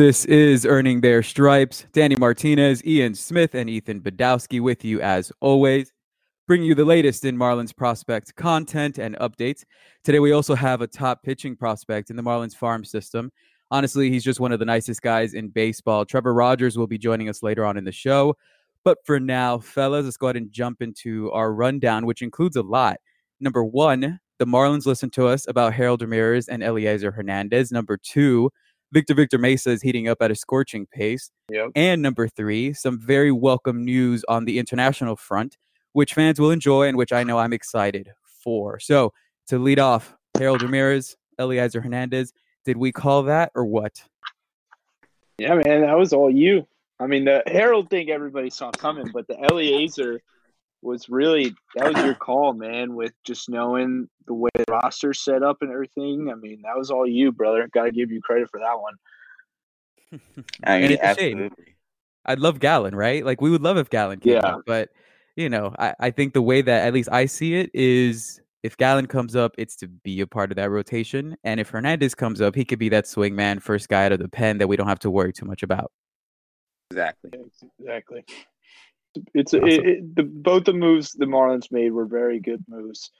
This is Earning Their Stripes. Danny Martinez, Ian Smith, and Ethan Badowski with you as always, bringing you the latest in Marlins prospect content and updates. Today, we also have a top pitching prospect in the Marlins farm system. Honestly, he's just one of the nicest guys in baseball. Trevor Rogers will be joining us later on in the show. But for now, fellas, let's go ahead and jump into our rundown, which includes a lot. Number one, the Marlins listened to us about Harold Ramirez and Elieser Hernandez. Number two, Victor Victor Mesa is heating up at a scorching pace. Yep. And number three, some very welcome news on the international front, which fans will enjoy and which I know I'm excited for. So to lead off, Harold Ramirez, Elieser Hernandez, did we call that or what? Yeah, man, that was all you. I mean, the Harold thing everybody saw coming, but the Elieser was really that was your call, man. With just knowing the way the roster set up and everything. I mean, that was all you, brother. Got to give you credit for that one. I mean, and it's a shame. absolutely. I'd love Gallen, right? Like we would love if Gallen came Yeah. up, but you know, I, I think the way that at least I see it is if Gallen comes up, it's to be a part of that rotation. And if Hernandez comes up, he could be that swing man, first guy out of the pen that we don't have to worry too much about. Exactly. Exactly. It's Awesome. it, it, the both the moves the Marlins made were very good moves,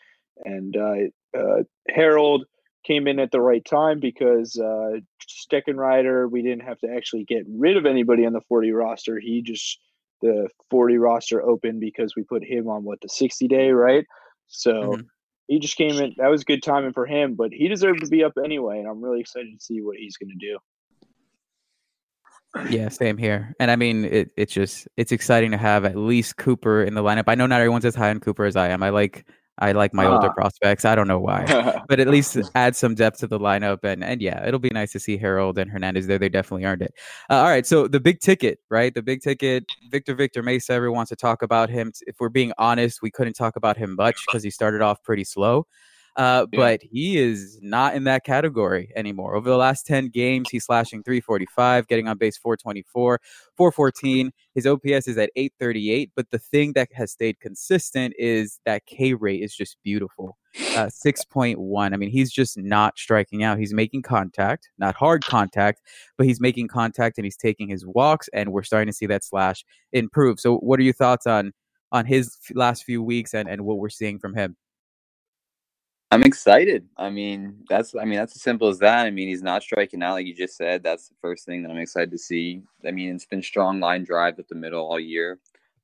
and uh, uh, Harold came in at the right time because uh, Steckenrider we didn't have to actually get rid of anybody on the forty roster. He just the forty roster opened because we put him on what the sixty day right. So Mhm. he just came in. That was good timing for him, but he deserved to be up anyway, and I'm really excited to see what he's going to do. Yeah, same here. And I mean, it, it's just it's exciting to have at least Cooper in the lineup. I know not everyone's as high on Cooper as I am. I like I like my older Ah. prospects. I don't know why. but at least add some depth to the lineup. And and yeah, it'll be nice to see Harold and Hernandez there. They definitely earned it. Uh, all right, so the big ticket, right? The big ticket. Victor Victor Mesa. Everyone wants to talk about him. If we're being honest, we couldn't talk about him much because he started off pretty slow. Uh, Yeah. but he is not in that category anymore. Over the last 10 games, he's slashing 345, getting on base 424, 414. His OPS is at 838. But the thing that has stayed consistent is that K rate is just beautiful uh, 6.1. I mean, he's just not striking out. He's making contact, not hard contact, but he's making contact and he's taking his walks, and we're starting to see that slash improve. So, what are your thoughts on on his last few weeks and and what we're seeing from him? I'm excited. I mean, that's I mean that's as simple as that. I mean, he's not striking out like you just said. That's the first thing that I'm excited to see. I mean, it's been strong line drive up the middle all year,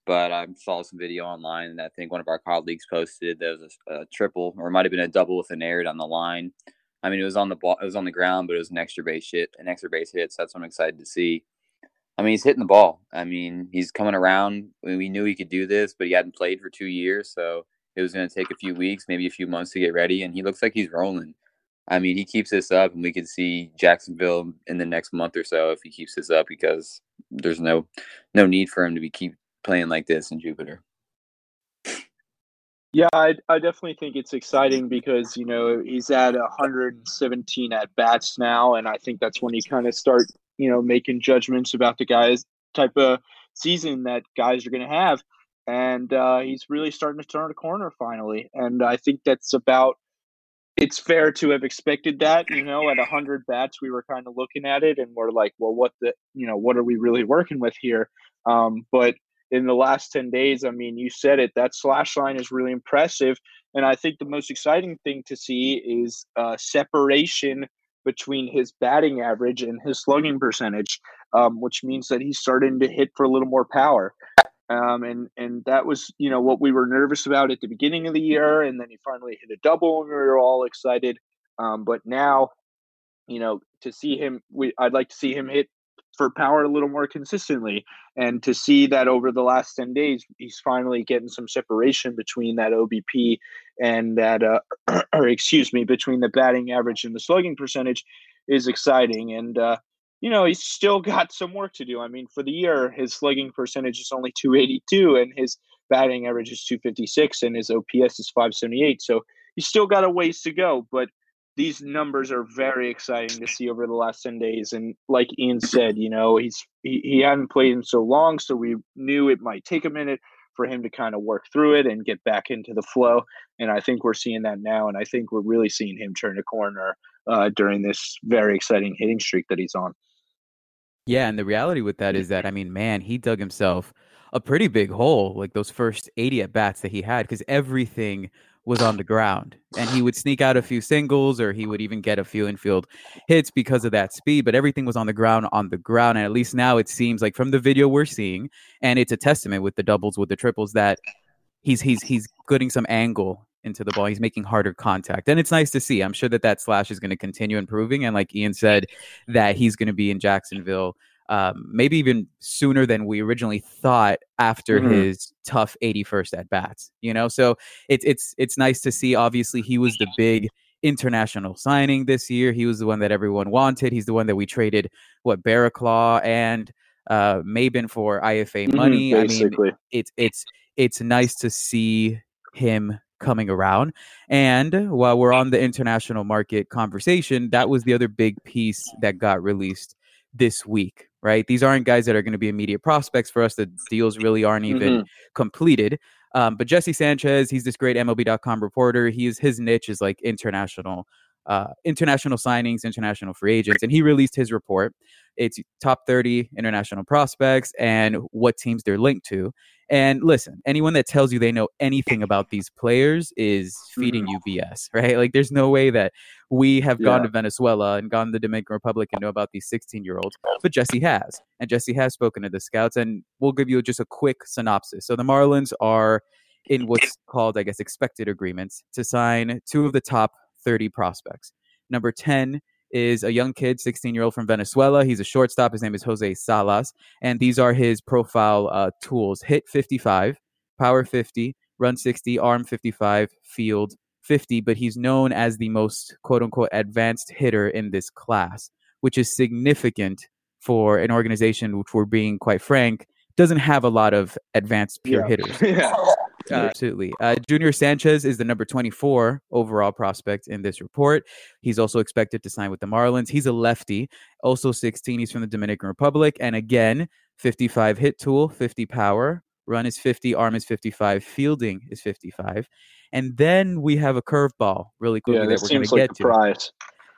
but I saw some video online, and I think one of our colleagues posted there was a, a triple, or it might have been a double with an air down the line. I mean, it was on the ball, it was on the ground, but it was an extra base hit, an extra base hit. So that's what I'm excited to see. I mean, he's hitting the ball. I mean, he's coming around. We knew he could do this, but he hadn't played for two years, so it was going to take a few weeks, maybe a few months to get ready, and he looks like he's rolling. I mean, he keeps this up, and we could see Jacksonville in the next month or so if he keeps this up, because there's no no need for him to be keep playing like this in Jupiter. Yeah, I, I definitely think it's exciting because you know he's at 117 at bats now, and I think that's when you kind of start you know making judgments about the guys type of season that guys are going to have, and uh, he's really starting to turn a corner finally, and I think that's about. It's fair to have expected that, you know, at 100 bats, we were kind of looking at it and we're like, well, what the, you know, what are we really working with here? Um, but in the last 10 days, I mean, you said it, that slash line is really impressive. And I think the most exciting thing to see is uh, separation between his batting average and his slugging percentage, um, which means that he's starting to hit for a little more power. Um, and and that was you know what we were nervous about at the beginning of the year, and then he finally hit a double, and we were all excited. Um, but now, you know, to see him, we I'd like to see him hit for power a little more consistently, and to see that over the last ten days, he's finally getting some separation between that OBP and that, uh, or excuse me, between the batting average and the slugging percentage, is exciting. And uh, you know, he's still got some work to do. I mean, for the year, his slugging percentage is only 282 and his batting average is 256 and his OPS is 578. So he's still got a ways to go, but these numbers are very exciting to see over the last 10 days. And like Ian said, you know, he's he, he hadn't played in so long, so we knew it might take a minute for him to kind of work through it and get back into the flow. And I think we're seeing that now. And I think we're really seeing him turn a corner uh, during this very exciting hitting streak that he's on. Yeah, and the reality with that is that I mean, man, he dug himself a pretty big hole like those first 80 at bats that he had because everything was on the ground and he would sneak out a few singles or he would even get a few infield hits because of that speed but everything was on the ground on the ground and at least now it seems like from the video we're seeing and it's a testament with the doubles with the triples that he's he's he's getting some angle into the ball he's making harder contact and it's nice to see i'm sure that that slash is going to continue improving and like ian said that he's going to be in jacksonville um, maybe even sooner than we originally thought after mm-hmm. his tough 81st at bats. You know, so it's it's it's nice to see. Obviously, he was the big international signing this year. He was the one that everyone wanted. He's the one that we traded what Barraclough and uh Maybin for IFA mm-hmm, money. Mm-hmm, I mean, it's it's it's nice to see him coming around. And while we're on the international market conversation, that was the other big piece that got released this week right? These aren't guys that are going to be immediate prospects for us. The deals really aren't even mm-hmm. completed. Um, but Jesse Sanchez, he's this great MLB.com reporter. He is his niche is like international, uh, international signings, international free agents, and he released his report. It's top 30 international prospects and what teams they're linked to. And listen, anyone that tells you they know anything about these players is feeding mm-hmm. you BS, right? Like, there's no way that we have gone to Venezuela and gone to the Dominican Republic and know about these 16 year olds, but Jesse has. And Jesse has spoken to the scouts, and we'll give you just a quick synopsis. So the Marlins are in what's called, I guess, expected agreements to sign two of the top 30 prospects. Number 10 is a young kid, 16 year old from Venezuela. He's a shortstop. His name is Jose Salas. And these are his profile uh, tools hit 55, power 50, run 60, arm 55, field 50. But he's known as the most quote unquote advanced hitter in this class, which is significant for an organization which we're being quite frank doesn't have a lot of advanced pure yeah. hitters. yeah. Uh, Absolutely. Uh, Junior Sanchez is the number 24 overall prospect in this report. He's also expected to sign with the Marlins. He's a lefty, also 16. He's from the Dominican Republic. And again, 55 hit tool, 50 power, run is 50, arm is 55, fielding is 55. And then we have a curveball really quickly yeah, that we're going to get to.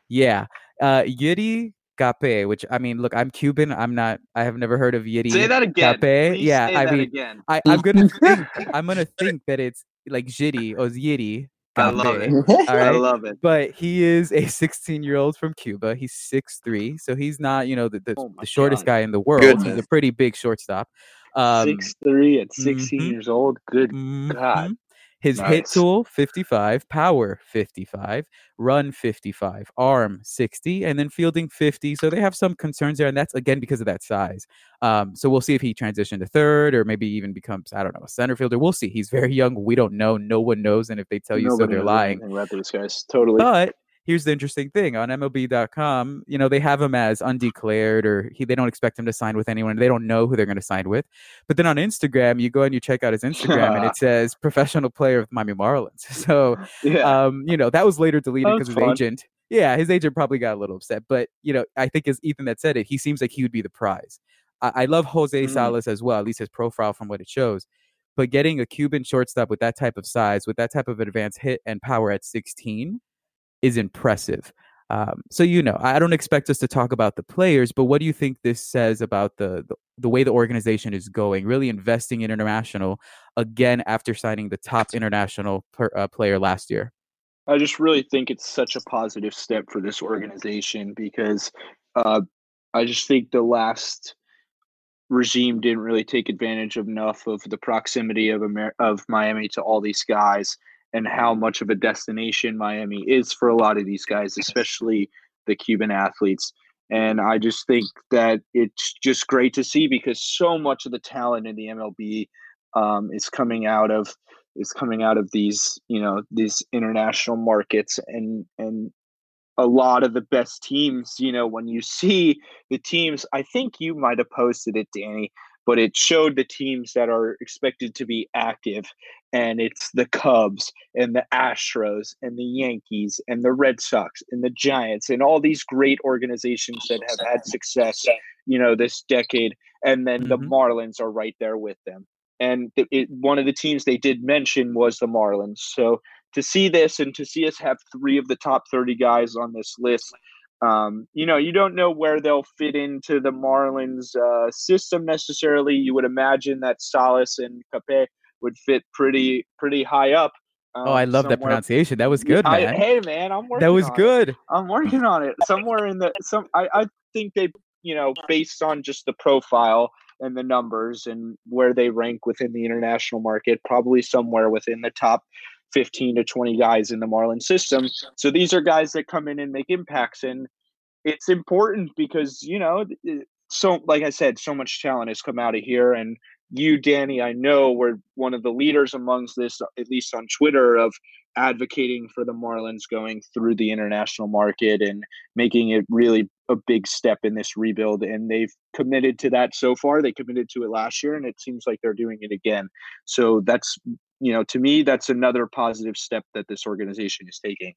Yeah. Uh, Yuri Cappe, which I mean, look, I'm Cuban. I'm not. I have never heard of Yeti. Say that again. Cappe. yeah, I mean, again. I, am gonna think. I'm gonna think that it's like Jitty or Yeti. I love it. All right? I love it. But he is a 16 year old from Cuba. He's six three, so he's not, you know, the, the, oh the shortest God. guy in the world. Goodness. He's a pretty big shortstop. Um, six three at 16 mm-hmm. years old. Good mm-hmm. God. His nice. hit tool 55, power 55, run 55, arm 60, and then fielding 50. So they have some concerns there, and that's again because of that size. Um, so we'll see if he transitions to third or maybe even becomes I don't know a center fielder. We'll see. He's very young. We don't know. No one knows, and if they tell you Nobody so, they're lying. About these guys, totally. But here's the interesting thing on MLB.com, you know, they have him as undeclared or he, they don't expect him to sign with anyone. They don't know who they're going to sign with. But then on Instagram, you go and you check out his Instagram and it says professional player of Miami Marlins. So, yeah. um, you know, that was later deleted because his fun. agent, yeah, his agent probably got a little upset. But, you know, I think as Ethan that said it, he seems like he would be the prize. I, I love Jose mm. Salas as well, at least his profile from what it shows. But getting a Cuban shortstop with that type of size, with that type of advanced hit and power at 16, is impressive. Um, so you know, I don't expect us to talk about the players, but what do you think this says about the the, the way the organization is going? Really investing in international again after signing the top international per, uh, player last year. I just really think it's such a positive step for this organization because uh, I just think the last regime didn't really take advantage of enough of the proximity of Amer- of Miami to all these guys and how much of a destination Miami is for a lot of these guys, especially the Cuban athletes. And I just think that it's just great to see because so much of the talent in the MLB um, is coming out of is coming out of these you know these international markets and and a lot of the best teams you know when you see the teams i think you might have posted it danny but it showed the teams that are expected to be active and it's the Cubs and the Astros and the Yankees and the Red Sox and the Giants and all these great organizations that have had success, you know, this decade. And then mm-hmm. the Marlins are right there with them. And it, one of the teams they did mention was the Marlins. So to see this and to see us have three of the top 30 guys on this list Um, you know, you don't know where they'll fit into the Marlins uh, system necessarily. You would imagine that Salas and Cappe would fit pretty pretty high up. Um, oh, I love that pronunciation. That was good, I, man. hey, man, I'm working. That was good. It. I'm working on it. Somewhere in the some, I, I think they, you know, based on just the profile and the numbers and where they rank within the international market, probably somewhere within the top 15 to 20 guys in the Marlin system. So these are guys that come in and make impacts. And it's important because, you know, so like I said, so much talent has come out of here. And you, Danny, I know were one of the leaders amongst this, at least on Twitter, of advocating for the Marlins going through the international market and making it really a big step in this rebuild. And they've committed to that so far. They committed to it last year, and it seems like they're doing it again. So that's, you know, to me, that's another positive step that this organization is taking.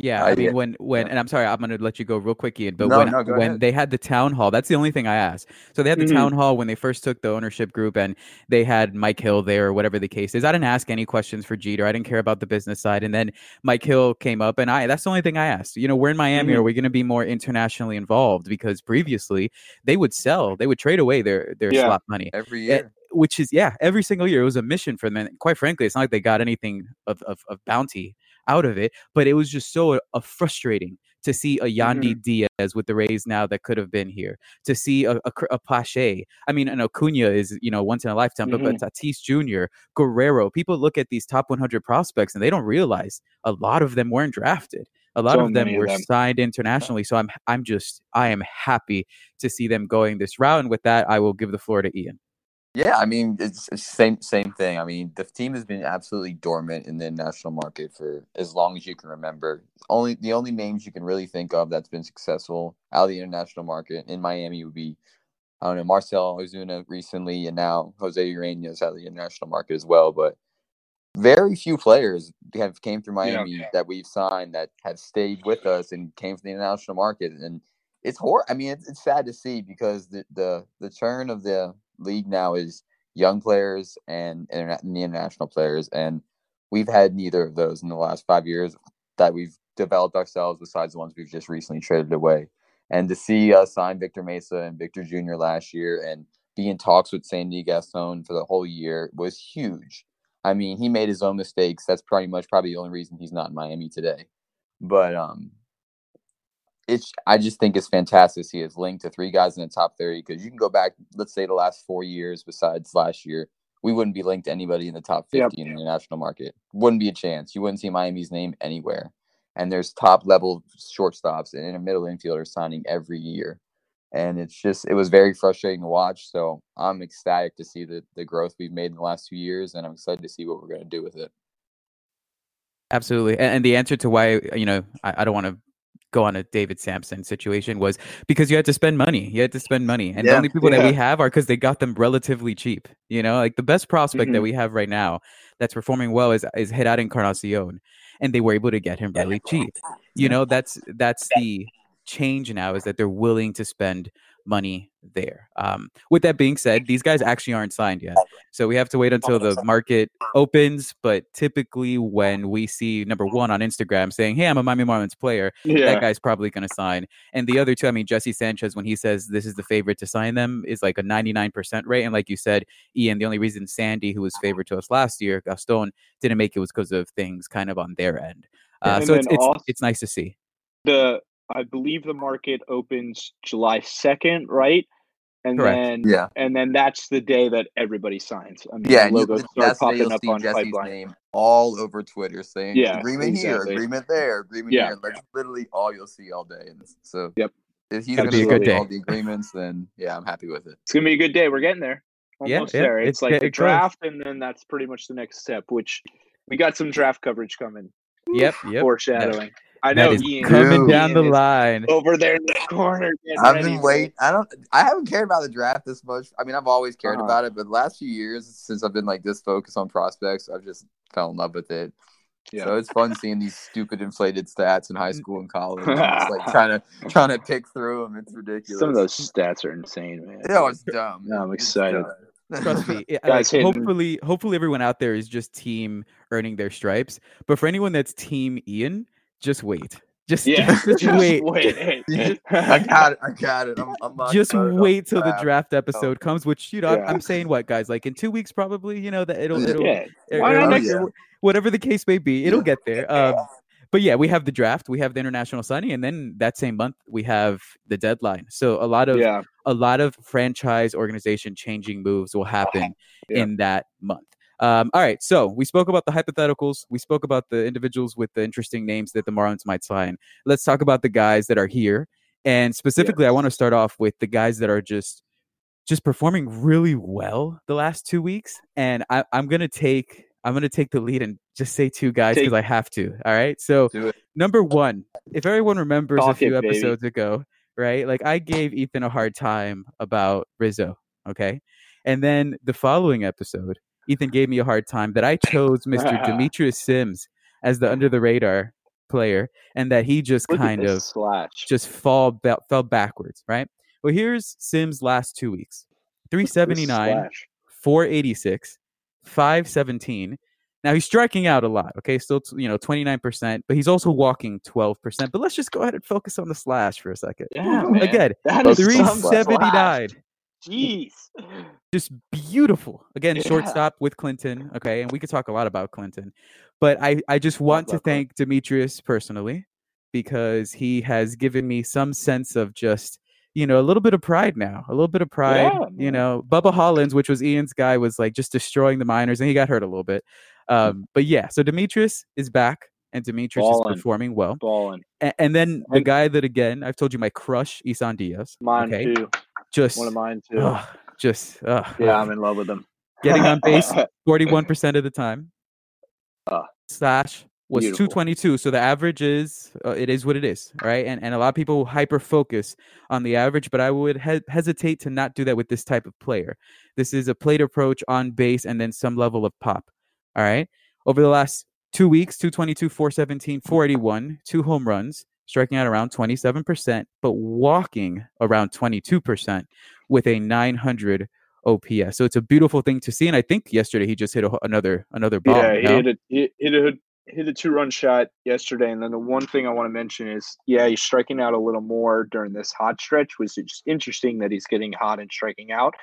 Yeah, I, I mean when when yeah. and I'm sorry, I'm gonna let you go real quick, Ian. But no, when no, when ahead. they had the town hall, that's the only thing I asked. So they had the mm-hmm. town hall when they first took the ownership group, and they had Mike Hill there, or whatever the case is. I didn't ask any questions for Jeter. I didn't care about the business side. And then Mike Hill came up, and I that's the only thing I asked. You know, we're in Miami. Mm-hmm. Are we going to be more internationally involved? Because previously they would sell, they would trade away their their yeah. slot money every year. Which is yeah, every single year it was a mission for them. And quite frankly, it's not like they got anything of, of, of bounty out of it. But it was just so uh, frustrating to see a Yandy mm-hmm. Diaz with the Rays now that could have been here. To see a, a, a Pache. I mean, an Acuna is you know once in a lifetime, mm-hmm. but, but Tatis Jr., Guerrero. People look at these top 100 prospects and they don't realize a lot of them weren't drafted. A lot so of them were of them. signed internationally. So I'm I'm just I am happy to see them going this route. And with that, I will give the floor to Ian. Yeah, I mean it's, it's same same thing. I mean the team has been absolutely dormant in the national market for as long as you can remember. Only the only names you can really think of that's been successful out of the international market in Miami would be I don't know Marcell Ozuna recently, and now Jose Ureñas out of the international market as well. But very few players have came through Miami yeah. that we've signed that have stayed with us and came from the international market, and it's hor. I mean, it's, it's sad to see because the the the turn of the league now is young players and, interna- the international players, and we've had neither of those in the last five years that we've developed ourselves. Besides the ones we've just recently traded away, and to see us sign Victor Mesa and Victor Jr. last year, and be in talks with Sandy Gaston for the whole year was huge. I mean, he made his own mistakes. That's pretty much probably the only reason he's not in Miami today. But um, it's I just think it's fantastic to see it's linked to three guys in the top 30 because you can go back, let's say the last four years besides last year, we wouldn't be linked to anybody in the top 50 yep. in the national market. Wouldn't be a chance. You wouldn't see Miami's name anywhere. And there's top level shortstops and in a middle infielder signing every year. And it's just it was very frustrating to watch. So I'm ecstatic to see the the growth we've made in the last two years and I'm excited to see what we're gonna do with it. Absolutely. And, the answer to why, you know, I, I don't want to go on a David Samson situation was because you had to spend money. You had to spend money. And yeah, the only people yeah. that we have are because they got them relatively cheap. You know, like the best prospect mm-hmm. that we have right now that's performing well is is Jerar Encarnacion. And they were able to get him really cheap. You know, that's that's the change now is that they're willing to spend money there. Um, with that being said, these guys actually aren't signed yet. So we have to wait until the market opens. But typically, when we see number one on Instagram saying, Hey, I'm a Miami Marlins player, yeah. that guy's probably going to sign. And the other two, I mean, Jesse Sanchez, when he says this is the favorite to sign them, is like a 99% rate. And like you said, Ian, the only reason Sandy, who was favored to us last year, Gaston, didn't make it was because of things kind of on their end. Uh, so it's, it's, also, it's nice to see. The I believe the market opens July 2nd, right? And Correct. then yeah, and then that's the day that everybody signs. I mean, yeah, logos you, start popping up on Jesse's pipeline. name all over Twitter saying yeah, agreement exactly. here, agreement there, agreement yeah. here. That's literally all you'll see all day. And so yep. if he's going to be a good day. all the agreements, then yeah, I'm happy with it. It's gonna be a good day. We're getting there. Almost yeah, there. It's, it's like the draft, and then that's pretty much the next step. Which we got some draft coverage coming. Yep, yep. Foreshadowing. I know Ian coming Ian down the line over there in the corner. I've been waiting. I don't. I haven't cared about the draft this much. I mean, I've always cared uh-huh. about it, but the last few years since I've been like this focused on prospects, I've just fell in love with it. Yeah. So it's fun seeing these stupid inflated stats in high school and college. It's like trying to trying to pick through them. It's ridiculous. Some of those stats are insane, man. Yeah, it's dumb. No, I'm excited. Trust me. Guys, like, hopefully, hopefully everyone out there is just team earning their stripes. But for anyone that's team Ian, just wait Just, Yeah, just, wait. I got it. I got it. I'm, I'm not Just wait till the draft. draft episode comes, which you know I'm, Yeah. I'm saying what guys like in two weeks probably you know that it'll it'll yeah, or- why or not next next- year, whatever the case may be, it'll get there. Um, but yeah, we have the draft, we have the international signing, and then that same month we have the deadline. So a lot of yeah, a lot of franchise organization changing moves will happen Yeah. in that month. Um, all right, so we spoke about the hypotheticals. We spoke about the individuals with the interesting names that the Marlins might sign. Let's talk about the guys that are here, and specifically, I want to start off with the guys that are just just performing really well the last two weeks. And I, I'm gonna take I'm gonna take the lead and just say two guys because I have to. All right, so number one, if everyone remembers a few it, baby. episodes ago, right? Like I gave Ethan a hard time about Rizzo, okay? And then the following episode, Ethan gave me a hard time that I chose Mr. Demetrius Sims as the under the radar player and that he just Look kind of slash. just fall ba- fell backwards, right? Well, here's Sims last 2 weeks. 379, 486, 517. Now he's striking out a lot, okay? Still, you know, 29%, but he's also walking 12%. But let's just go ahead and focus on the slash for a second. Yeah. Again, That is some 379. Jeez. Just beautiful. Again, Yeah. shortstop with Clinton, okay? And we could talk a lot about Clinton. But I, I just want to thank Demetrius personally because he has given me some sense of just you know, a little bit of pride now, a little bit of pride. Yeah, you know, Bubba Hollins, which was Ian's guy, was like just destroying the minors, and he got hurt a little bit. Um, but yeah, so Demetrius is back, and Demetrius Ballin'. is performing well. Balling. And, and then the guy that again, I've told you, my crush, Isan Diaz. Mine okay, too. Just, One of mine too. ugh, just ugh, yeah. I'm in love with them. getting on base forty-one percent of the time. Ah, Slash was beautiful. 222 so the average is uh, it is what it is right and and a lot of people hyper focus on the average but i would he- hesitate to not do that with this type of player this is a plate approach on base and then some level of pop all right over the last two weeks 222 417 481 two home runs striking out around 27% but walking around 22% with a 900 ops so it's a beautiful thing to see and i think yesterday he just hit a, another another ball yeah, he no? hit a he hit a hit a two run shot yesterday, and then the one thing I want to mention is yeah, he's striking out a little more during this hot stretch. Was it's interesting that he's getting hot and striking out,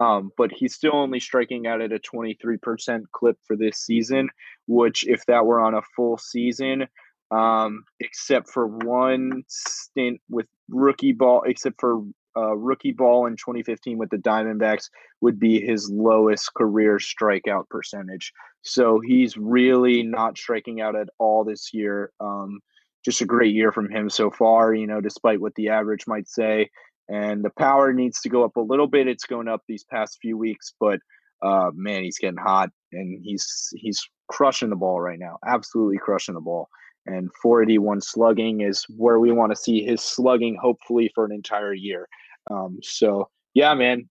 um, but he's still only striking out at a twenty three percent clip for this season. Which, if that were on a full season, um, except for one stint with rookie ball, except for uh, rookie ball in 2015 with the Diamondbacks, would be his lowest career strikeout percentage. So he's really not striking out at all this year. Um, just a great year from him so far, you know, despite what the average might say. And the power needs to go up a little bit. It's going up these past few weeks, but uh, man, he's getting hot and he's he's crushing the ball right now. Absolutely crushing the ball. And 481 slugging is where we want to see his slugging, hopefully for an entire year. Um, so yeah, man,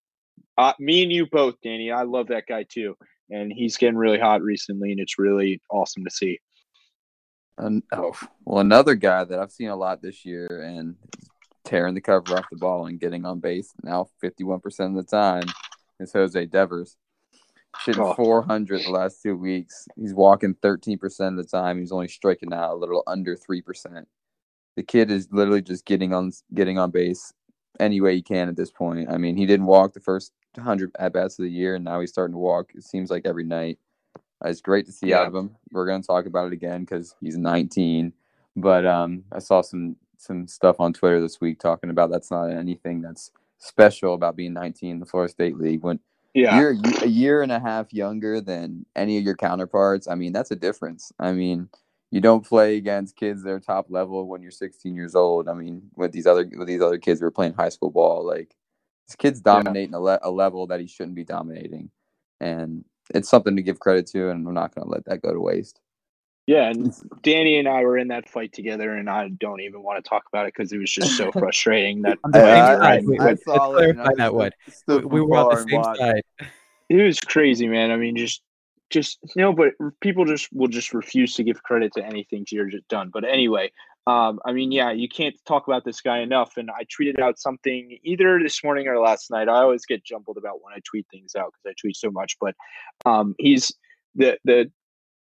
uh, me and you both, Danny. I love that guy too and he's getting really hot recently, and it's really awesome to see. And, oh, well, another guy that I've seen a lot this year and tearing the cover off the ball and getting on base now 51% of the time is Jose Devers. Shitting Oh. 400 the last two weeks. He's walking 13% of the time. He's only striking out a little under 3%. The kid is literally just getting on getting on base any way he can at this point. I mean, he didn't walk the first 100 at bats of the year, and now he's starting to walk. It seems like every night. Uh, It's great to see out of him. We're going to talk about it again because he's 19. But um, I saw some some stuff on Twitter this week talking about that's not anything that's special about being 19 in the Florida State League. When Yeah, you're a year and a half younger than any of your counterparts, I mean, that's a difference. I mean, you don't play against kids that are top level when you're 16 years old. I mean, with these other with these other kids who are playing high school ball, like this kid's dominating a, le- a level that he shouldn't be dominating, and it's something to give credit to. And I'm not going to let that go to waste. Yeah. And Danny and I were in that fight together, and I don't even want to talk about it because it was just so frustrating that On I- I- Wait, I let's saw it, clarify that stood- one. We were on the same side. it was crazy, man. I mean, just just you know, but people just will just refuse to give credit to anything you're just done. But anyway, um, I mean, yeah, you can't talk about this guy enough. And I tweeted out something either this morning or last night. I always get jumbled about when I tweet things out because I tweet so much. But um, he's the the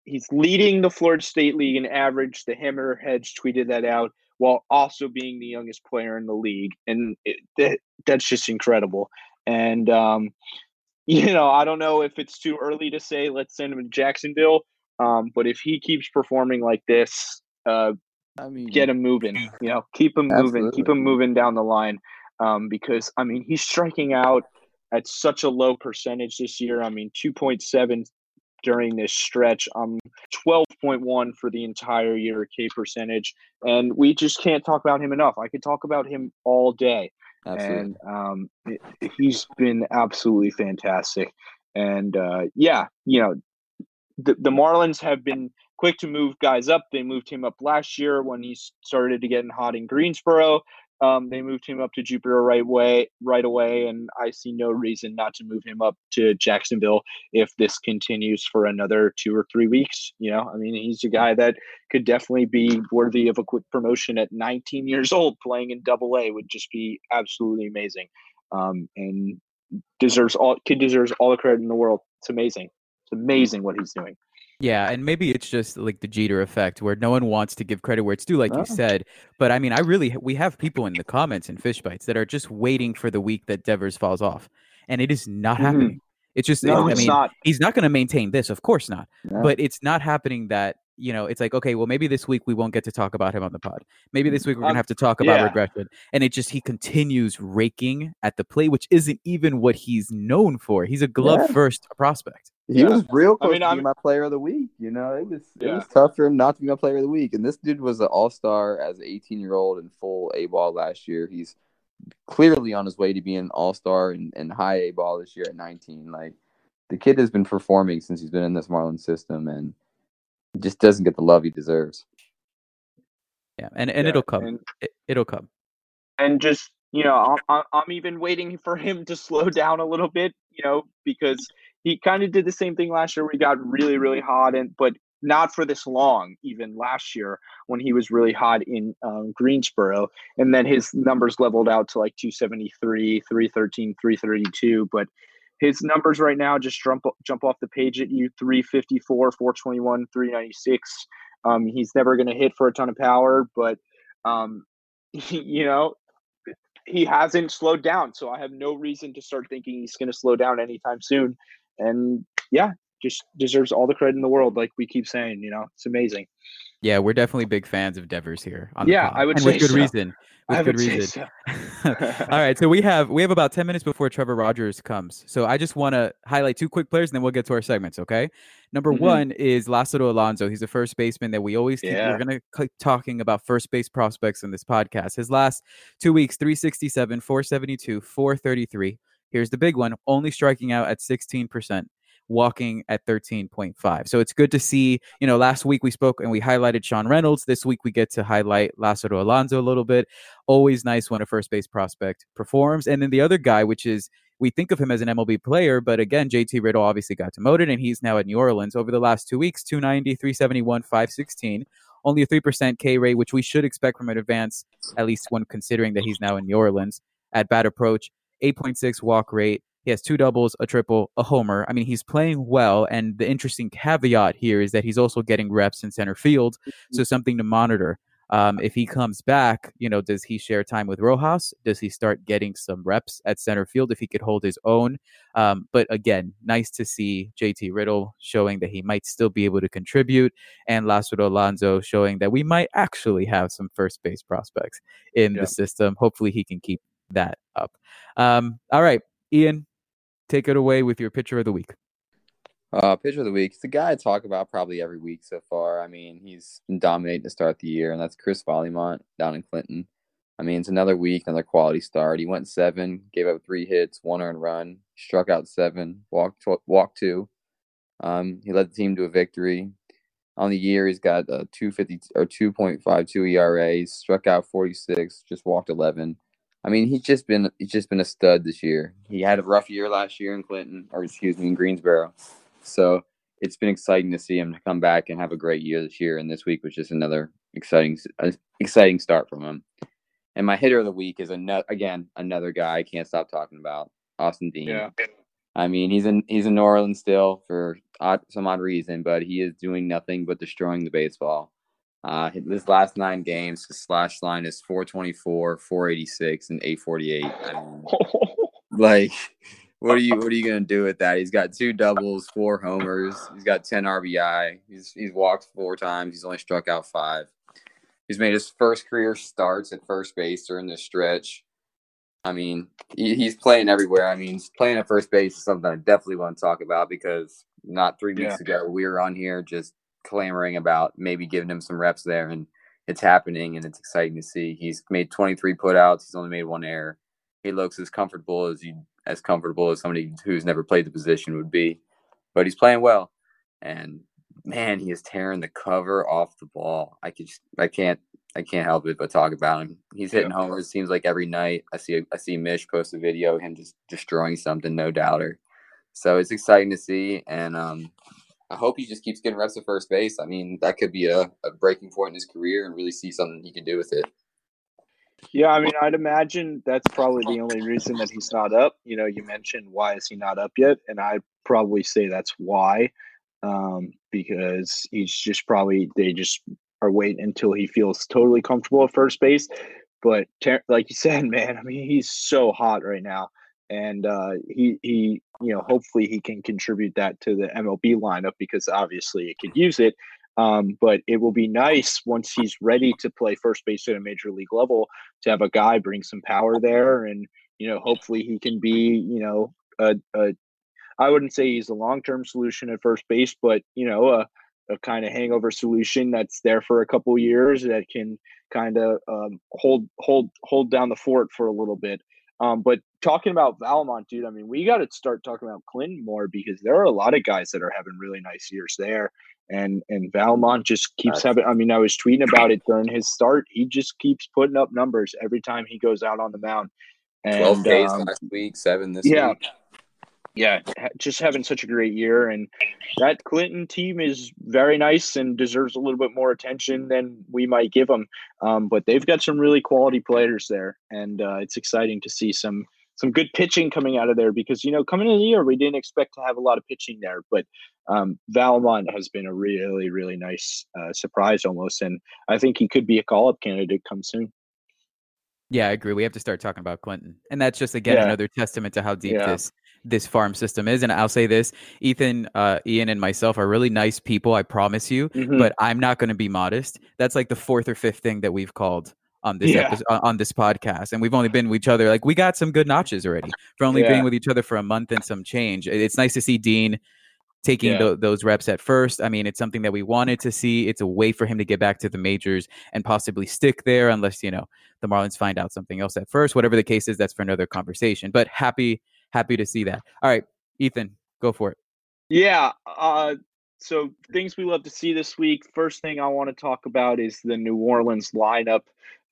he's leading the Florida State League in average. The Hammerheads tweeted that out while also being the youngest player in the league, and it, that, that's just incredible. And um, you know, I don't know if it's too early to say let's send him to Jacksonville, um, but if he keeps performing like this, uh, I mean, get him moving. You know, keep him moving, keep him moving down the line. Um, because I mean, he's striking out at such a low percentage this year. I mean, two point seven during this stretch. I'm um, twelve point one for the entire year K percentage, and we just can't talk about him enough. I could talk about him all day absolutely. and um, it- he's been absolutely fantastic. And uh, yeah, you know, the, the Marlins have been quick to move guys up. They moved him up last year when he started to get in hot in Greensboro. Um, they moved him up to Jupiter right way right away, and I see no reason not to move him up to Jacksonville if this continues for another two or three weeks. You know, I mean, he's a guy that could definitely be worthy of a quick promotion at 19 years old. Playing in Double A would just be absolutely amazing, um, and deserves all kid deserves all the credit in the world. It's amazing. It's amazing what he's doing. Yeah, and maybe it's just like the Jeter effect where no one wants to give credit where it's due, like Oh. you said. But I mean, I really we have people in the comments and fish bites that are just waiting for the week that Devers falls off, and it is not Mhm. happening. It's just, No, I it's mean, not. he's not going to maintain this, of course not. No. But it's not happening that you know. It's like okay, well, maybe this week we won't get to talk about him on the pod. Maybe this week we're Um, gonna have to talk about yeah. regression, and it just he continues raking at the plate, which isn't even what he's known for. He's a glove Yeah. first prospect. He Yeah. was real I close mean, to I'm- being my player of the week. You know, it was it Yeah. was tough for him not to be my player of the week. And this dude was an all star as an 18 year old in full A ball last year. He's clearly on his way to being an all star and, and high A ball this year at 19. Like the kid has been performing since he's been in this Marlins system and just doesn't get the love he deserves. Yeah, and and Yeah, it'll come. and- It, it'll come. and just you know I'm- I'm, I'm even waiting for him to slow down a little bit you know because he kind of did the same thing last year we got really really hot and but not for this long even last year when he was really hot in um, greensboro and then his numbers leveled out to like 273 313 332 but his numbers right now just jump jump off the page at you 354 421 396 um, he's never going to hit for a ton of power but um, you know he hasn't slowed down, so I have no reason to start thinking he's going to slow down anytime soon. And yeah, just deserves all the credit in the world, like we keep saying. You know, it's amazing. Yeah, we're definitely big fans of Devers here. On Yeah, I would and say with good so. reason. With I good reason. so. All right, so we have we have about ten minutes before Trevor Rogers comes. So I just want to highlight two quick players, and then we'll get to our segments. Okay. Number Mhm. one is Lázaro Alonso. He's a first baseman that we always keep. Yeah. We're gonna keep talking about first base prospects in this podcast. His last two weeks: 367, 472, 433. Here's the big one: only striking out at 16 percent walking at 13.5. So it's good to see, you know, last week we spoke and we highlighted Sean Reynolds. This week we get to highlight Lázaro Alonso a little bit. Always nice when a first base prospect performs. And then the other guy, which is we think of him as an MLB player, but again, JT Riddle obviously got demoted and he's now at New Orleans over the last two weeks 290, 371, 516. Only a 3% K rate, which we should expect from an advance, at least when considering that he's now in New Orleans. At bat approach, 8.6 walk rate. He has two doubles, a triple, a homer. I mean, he's playing well. And the interesting caveat here is that he's also getting reps in center field. So something to monitor. Um, if he comes back, you know, does he share time with Rojas? Does he start getting some reps at center field if he could hold his own? Um, but again, nice to see JT Riddle showing that he might still be able to contribute, and Lázaro Alonso showing that we might actually have some first base prospects in Yeah. the system. Hopefully, he can keep that up. Um, all right, Ian, take it away with your pitcher of the week. Uh, pitcher of the week. It's a guy I talk about probably every week so far. I mean, he's been dominating to start the year, and that's Chris Vallimont down in Clinton. I mean, it's another week, another quality start. He went seven, gave up three hits, one earned run, struck out seven, walked walked two. Um, he led the team to a victory. On the year, he's got a two fifty or two point five two ERA. Struck out forty six, just walked eleven. I mean, he's just been he's just been a stud this year. He had a rough year last year in Clinton, or excuse me, in Greensboro. So it's been exciting to see him come back and have a great year this year. And this week was just another exciting, uh, exciting start from him. And my hitter of the week is another, again, another guy I can't stop talking about, Austin Dean. Yeah. I mean, he's in he's in New Orleans still for odd, some odd reason, but he is doing nothing but destroying the baseball. Uh, this last nine games, his slash line is 424, 486, and 848. I mean, like, what are you what are you gonna do with that? He's got two doubles, four homers. He's got 10 RBI. He's he's walked four times. He's only struck out five. He's made his first career starts at first base during this stretch. I mean, he, he's playing everywhere. I mean, playing at first base is something I definitely want to talk about because not three weeks yeah. ago we were on here just clamoring about maybe giving him some reps there, and it's happening, and it's exciting to see. He's made 23 putouts. He's only made one error. He looks as comfortable as you as comfortable as somebody who's never played the position would be, but he's playing well, and man, he is tearing the cover off the ball. I could, just, I can't, I can't help it but talk about him. He's hitting yeah. homers. Seems like every night. I see, I see Mish post a video him just destroying something, no doubter. So it's exciting to see, and um, I hope he just keeps getting reps at first base. I mean, that could be a, a breaking point in his career, and really see something he can do with it. Yeah, I mean, I'd imagine that's probably the only reason that he's not up. You know, you mentioned why is he not up yet, and I'd probably say that's why um, because he's just probably they just are waiting until he feels totally comfortable at first base. But ter- like you said, man, I mean he's so hot right now, and uh, he he you know hopefully he can contribute that to the MLB lineup because obviously it could use it. Um, but it will be nice once he's ready to play first base at a major league level to have a guy bring some power there, and you know hopefully he can be you know a, a I wouldn't say he's a long term solution at first base, but you know, a, a kind of hangover solution that's there for a couple years that can kind of um, hold hold hold down the fort for a little bit. Um, but talking about Valmont, dude, I mean, we got to start talking about Clinton more because there are a lot of guys that are having really nice years there, and and Valmont just keeps That's... having. I mean, I was tweeting about it during his start. He just keeps putting up numbers every time he goes out on the mound. And, Twelve Ks um, last week, seven this yeah, week yeah, just having such a great year. And that Clinton team is very nice and deserves a little bit more attention than we might give them. Um, but they've got some really quality players there, and uh, it's exciting to see some some good pitching coming out of there because you know coming in the year we didn't expect to have a lot of pitching there, but um, Valmont has been a really really nice uh, surprise almost, and I think he could be a call up candidate come soon. Yeah, I agree. We have to start talking about Clinton, and that's just again yeah. another testament to how deep yeah. this this farm system is. And I'll say this Ethan, uh, Ian, and myself are really nice people, I promise you, mm-hmm. but I'm not going to be modest. That's like the fourth or fifth thing that we've called on this yeah. episode, on this podcast and we've only been with each other like we got some good notches already for only yeah. being with each other for a month and some change it's nice to see dean taking yeah. th- those reps at first i mean it's something that we wanted to see it's a way for him to get back to the majors and possibly stick there unless you know the marlins find out something else at first whatever the case is that's for another conversation but happy happy to see that. All right, Ethan, go for it. Yeah. Uh, so things we love to see this week. First thing I want to talk about is the New Orleans lineup.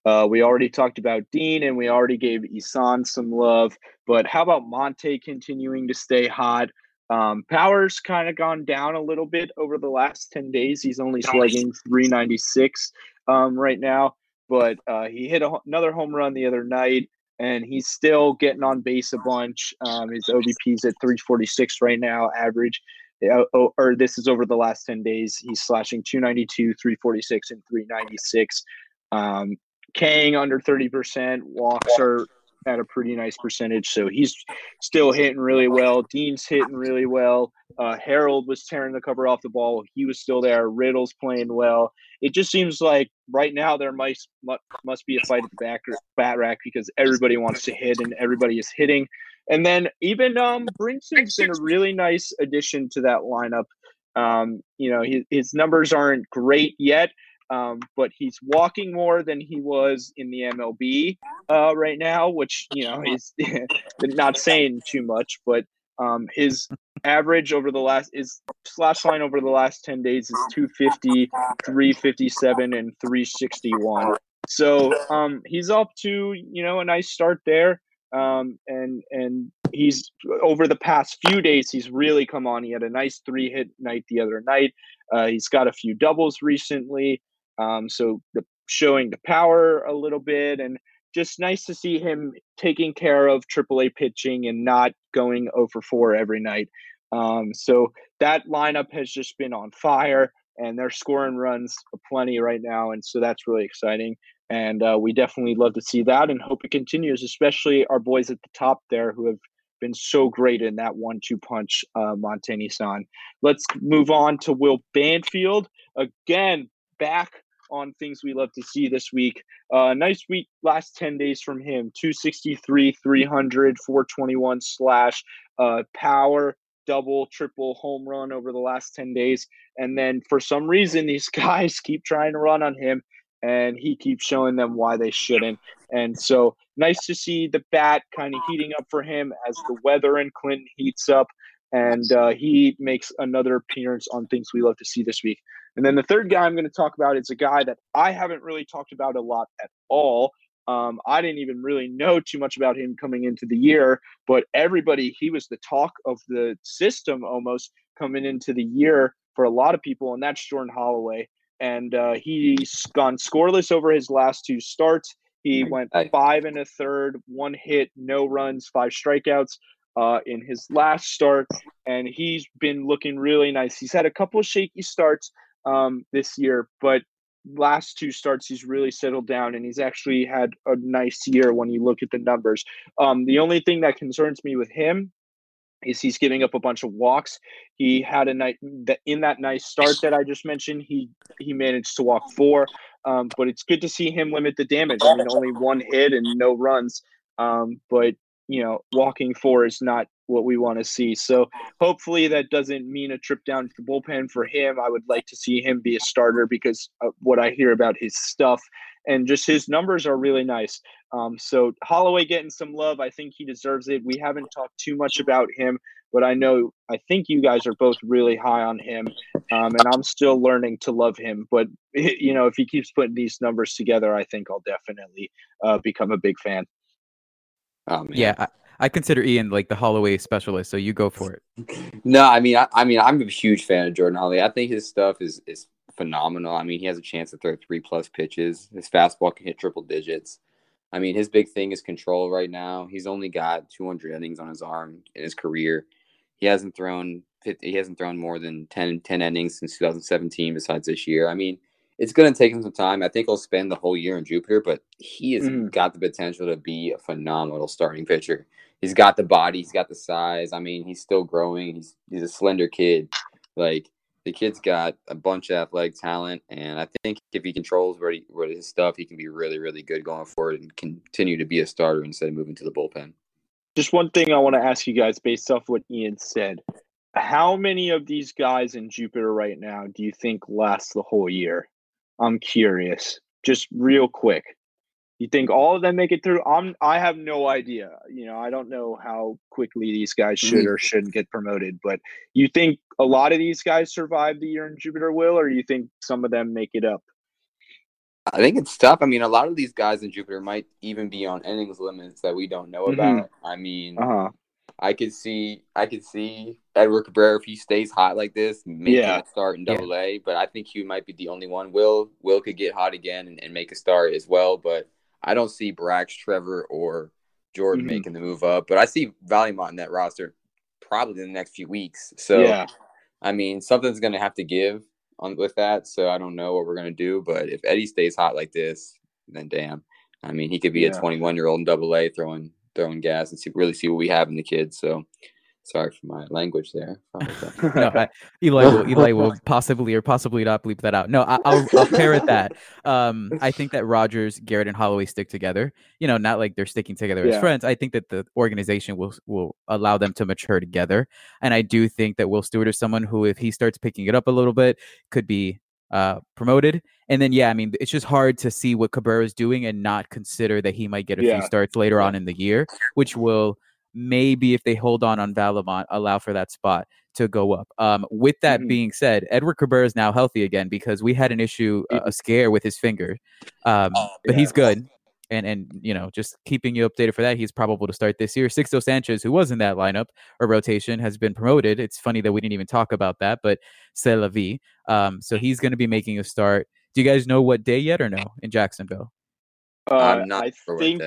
Uh, we already talked about Dean and we already gave Isan some love, but how about Monte continuing to stay hot? Um, Power's kind of gone down a little bit over the last 10 days. He's only slugging 396 um, right now, but uh, he hit a, another home run the other night and he's still getting on base a bunch. Um, his OBP's at 346 right now, average. Uh, or this is over the last 10 days. He's slashing 292, 346, and 396. Um, Kang under 30%. Walks are at a pretty nice percentage. So he's still hitting really well. Dean's hitting really well. Uh, Harold was tearing the cover off the ball. He was still there. Riddle's playing well. It just seems like right now there might must be a fight at the back bat rack because everybody wants to hit and everybody is hitting. And then even um, Brinson's been a really nice addition to that lineup. Um, you know, his, his numbers aren't great yet, um, but he's walking more than he was in the MLB uh, right now, which you know is not saying too much. But um, his average over the last is slash line over the last ten days is 250, 357, and 361. So um, he's up to you know a nice start there. Um, and and he's over the past few days he's really come on. He had a nice three hit night the other night. Uh, he's got a few doubles recently. Um, so the showing the power a little bit and just nice to see him taking care of AAA pitching and not going over 4 every night. Um, so that lineup has just been on fire. and they're scoring runs plenty right now, and so that's really exciting. And uh, we definitely love to see that, and hope it continues. Especially our boys at the top there who have been so great in that one-two punch, uh, Monte Nissan. Let's move on to Will Banfield again, back on things we love to see this week. Uh, nice week, last 10 days from him 263, 300, 421 slash uh, power, double, triple home run over the last 10 days. And then for some reason, these guys keep trying to run on him and he keeps showing them why they shouldn't. And so nice to see the bat kind of heating up for him as the weather in Clinton heats up. And uh, he makes another appearance on things we love to see this week. And then the third guy I'm going to talk about is a guy that I haven't really talked about a lot at all. Um, I didn't even really know too much about him coming into the year, but everybody, he was the talk of the system almost coming into the year for a lot of people, and that's Jordan Holloway. And uh, he's gone scoreless over his last two starts. He went five and a third, one hit, no runs, five strikeouts uh, in his last start, and he's been looking really nice. He's had a couple of shaky starts, um, this year, but last two starts he's really settled down and he's actually had a nice year when you look at the numbers. Um, the only thing that concerns me with him is he's giving up a bunch of walks. He had a night that in that nice start that I just mentioned, he he managed to walk four. Um, but it's good to see him limit the damage. I mean, only one hit and no runs. Um, but you know, walking four is not what we want to see. So hopefully that doesn't mean a trip down to the bullpen for him. I would like to see him be a starter because what I hear about his stuff and just his numbers are really nice. Um, so Holloway getting some love, I think he deserves it. We haven't talked too much about him, but I know I think you guys are both really high on him, um, and I'm still learning to love him. But you know, if he keeps putting these numbers together, I think I'll definitely uh, become a big fan. Oh, yeah, I consider Ian like the Holloway specialist, so you go for it. no, I mean, I, I, mean, I'm a huge fan of Jordan Holloway. I think his stuff is is phenomenal. I mean, he has a chance to throw three plus pitches. His fastball can hit triple digits. I mean, his big thing is control right now. He's only got 200 innings on his arm in his career. He hasn't thrown 50, he hasn't thrown more than 10, 10 innings since 2017 besides this year. I mean, it's going to take him some time. I think he'll spend the whole year in Jupiter, but he has mm. got the potential to be a phenomenal starting pitcher he's got the body, he's got the size. I mean, he's still growing. He's he's a slender kid. Like the kid's got a bunch of athletic talent, and I think if he controls where, he, where his stuff, he can be really, really good going forward and continue to be a starter instead of moving to the bullpen. Just one thing I want to ask you guys, based off what Ian said, how many of these guys in Jupiter right now do you think last the whole year? I'm curious, just real quick. You think all of them make it through? I'm I have no idea. You know, I don't know how quickly these guys should mm-hmm. or shouldn't get promoted, but you think a lot of these guys survive the year in Jupiter will, or you think some of them make it up? I think it's tough. I mean, a lot of these guys in Jupiter might even be on innings limits that we don't know mm-hmm. about. I mean, uh-huh. I could see, I could see Edward Cabrera if he stays hot like this, making yeah. a start in Double yeah. A. But I think he might be the only one. Will Will could get hot again and, and make a start as well. But I don't see Brax, Trevor, or Jordan mm-hmm. making the move up, but I see Vallimont in that roster probably in the next few weeks. So, yeah. I mean, something's going to have to give on with that. So I don't know what we're going to do, but if Eddie stays hot like this, then damn. I mean, he could be yeah. a 21 year old in Double A throwing throwing gas and see really see what we have in the kids. So Sorry for my language there. no, I, Eli will Eli will possibly or possibly not bleep that out. No, I, will I'll parrot that. Um, I think that Rogers, Garrett, and Holloway stick together. You know, not like they're sticking together yeah. as friends. I think that the organization will will allow them to mature together, and I do think that Will Stewart is someone who, if he starts picking it up a little bit, could be uh, promoted. And then, yeah, I mean, it's just hard to see what Cabrera is doing and not consider that he might get a yeah. few starts later on in the year, which will maybe if they hold on on Vallimont, allow for that spot to go up. Um, with that mm-hmm. being said, Edward Cabrera is now healthy again because we had an issue, uh, a scare with his finger, um, oh, but yeah. he's good. And and you know, just keeping you updated for that, he's probable to start this year. Sixto Sanchez, who was in that lineup or rotation, has been promoted. It's funny that we didn't even talk about that, but c'est la vie. Um, so he's going to be making a start. Do you guys know what day yet or no in Jacksonville? Uh, I'm not I think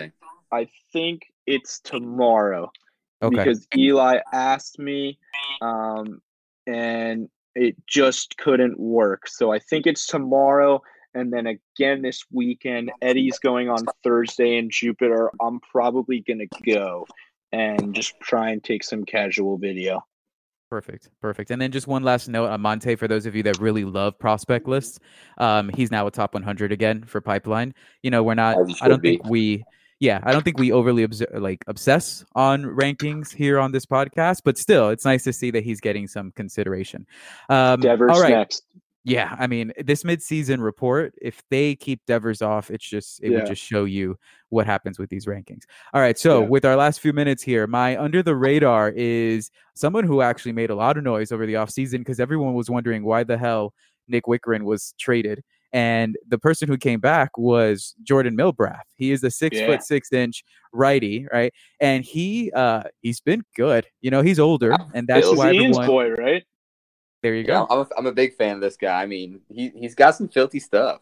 I think it's tomorrow. Okay. Because Eli asked me, um, and it just couldn't work. So I think it's tomorrow and then again this weekend. Eddie's going on Thursday in Jupiter. I'm probably gonna go and just try and take some casual video. Perfect, perfect. And then just one last note on Monte for those of you that really love prospect lists. Um, he's now a top 100 again for Pipeline. You know, we're not. I don't be. think we. Yeah, I don't think we overly obs- like obsess on rankings here on this podcast, but still, it's nice to see that he's getting some consideration. Um, Devers all right. next. Yeah, I mean, this midseason report, if they keep Devers off, it's just it yeah. would just show you what happens with these rankings. All right, so yeah. with our last few minutes here, my under the radar is someone who actually made a lot of noise over the offseason because everyone was wondering why the hell Nick Wittgren was traded. And the person who came back was Jordan Milbrath. He is a six yeah. foot six inch righty, right? And he uh he's been good. You know, he's older, and that's Bill's why everyone, boy, right? There you go. Yeah, I'm a, I'm a big fan of this guy. I mean, he he's got some filthy stuff.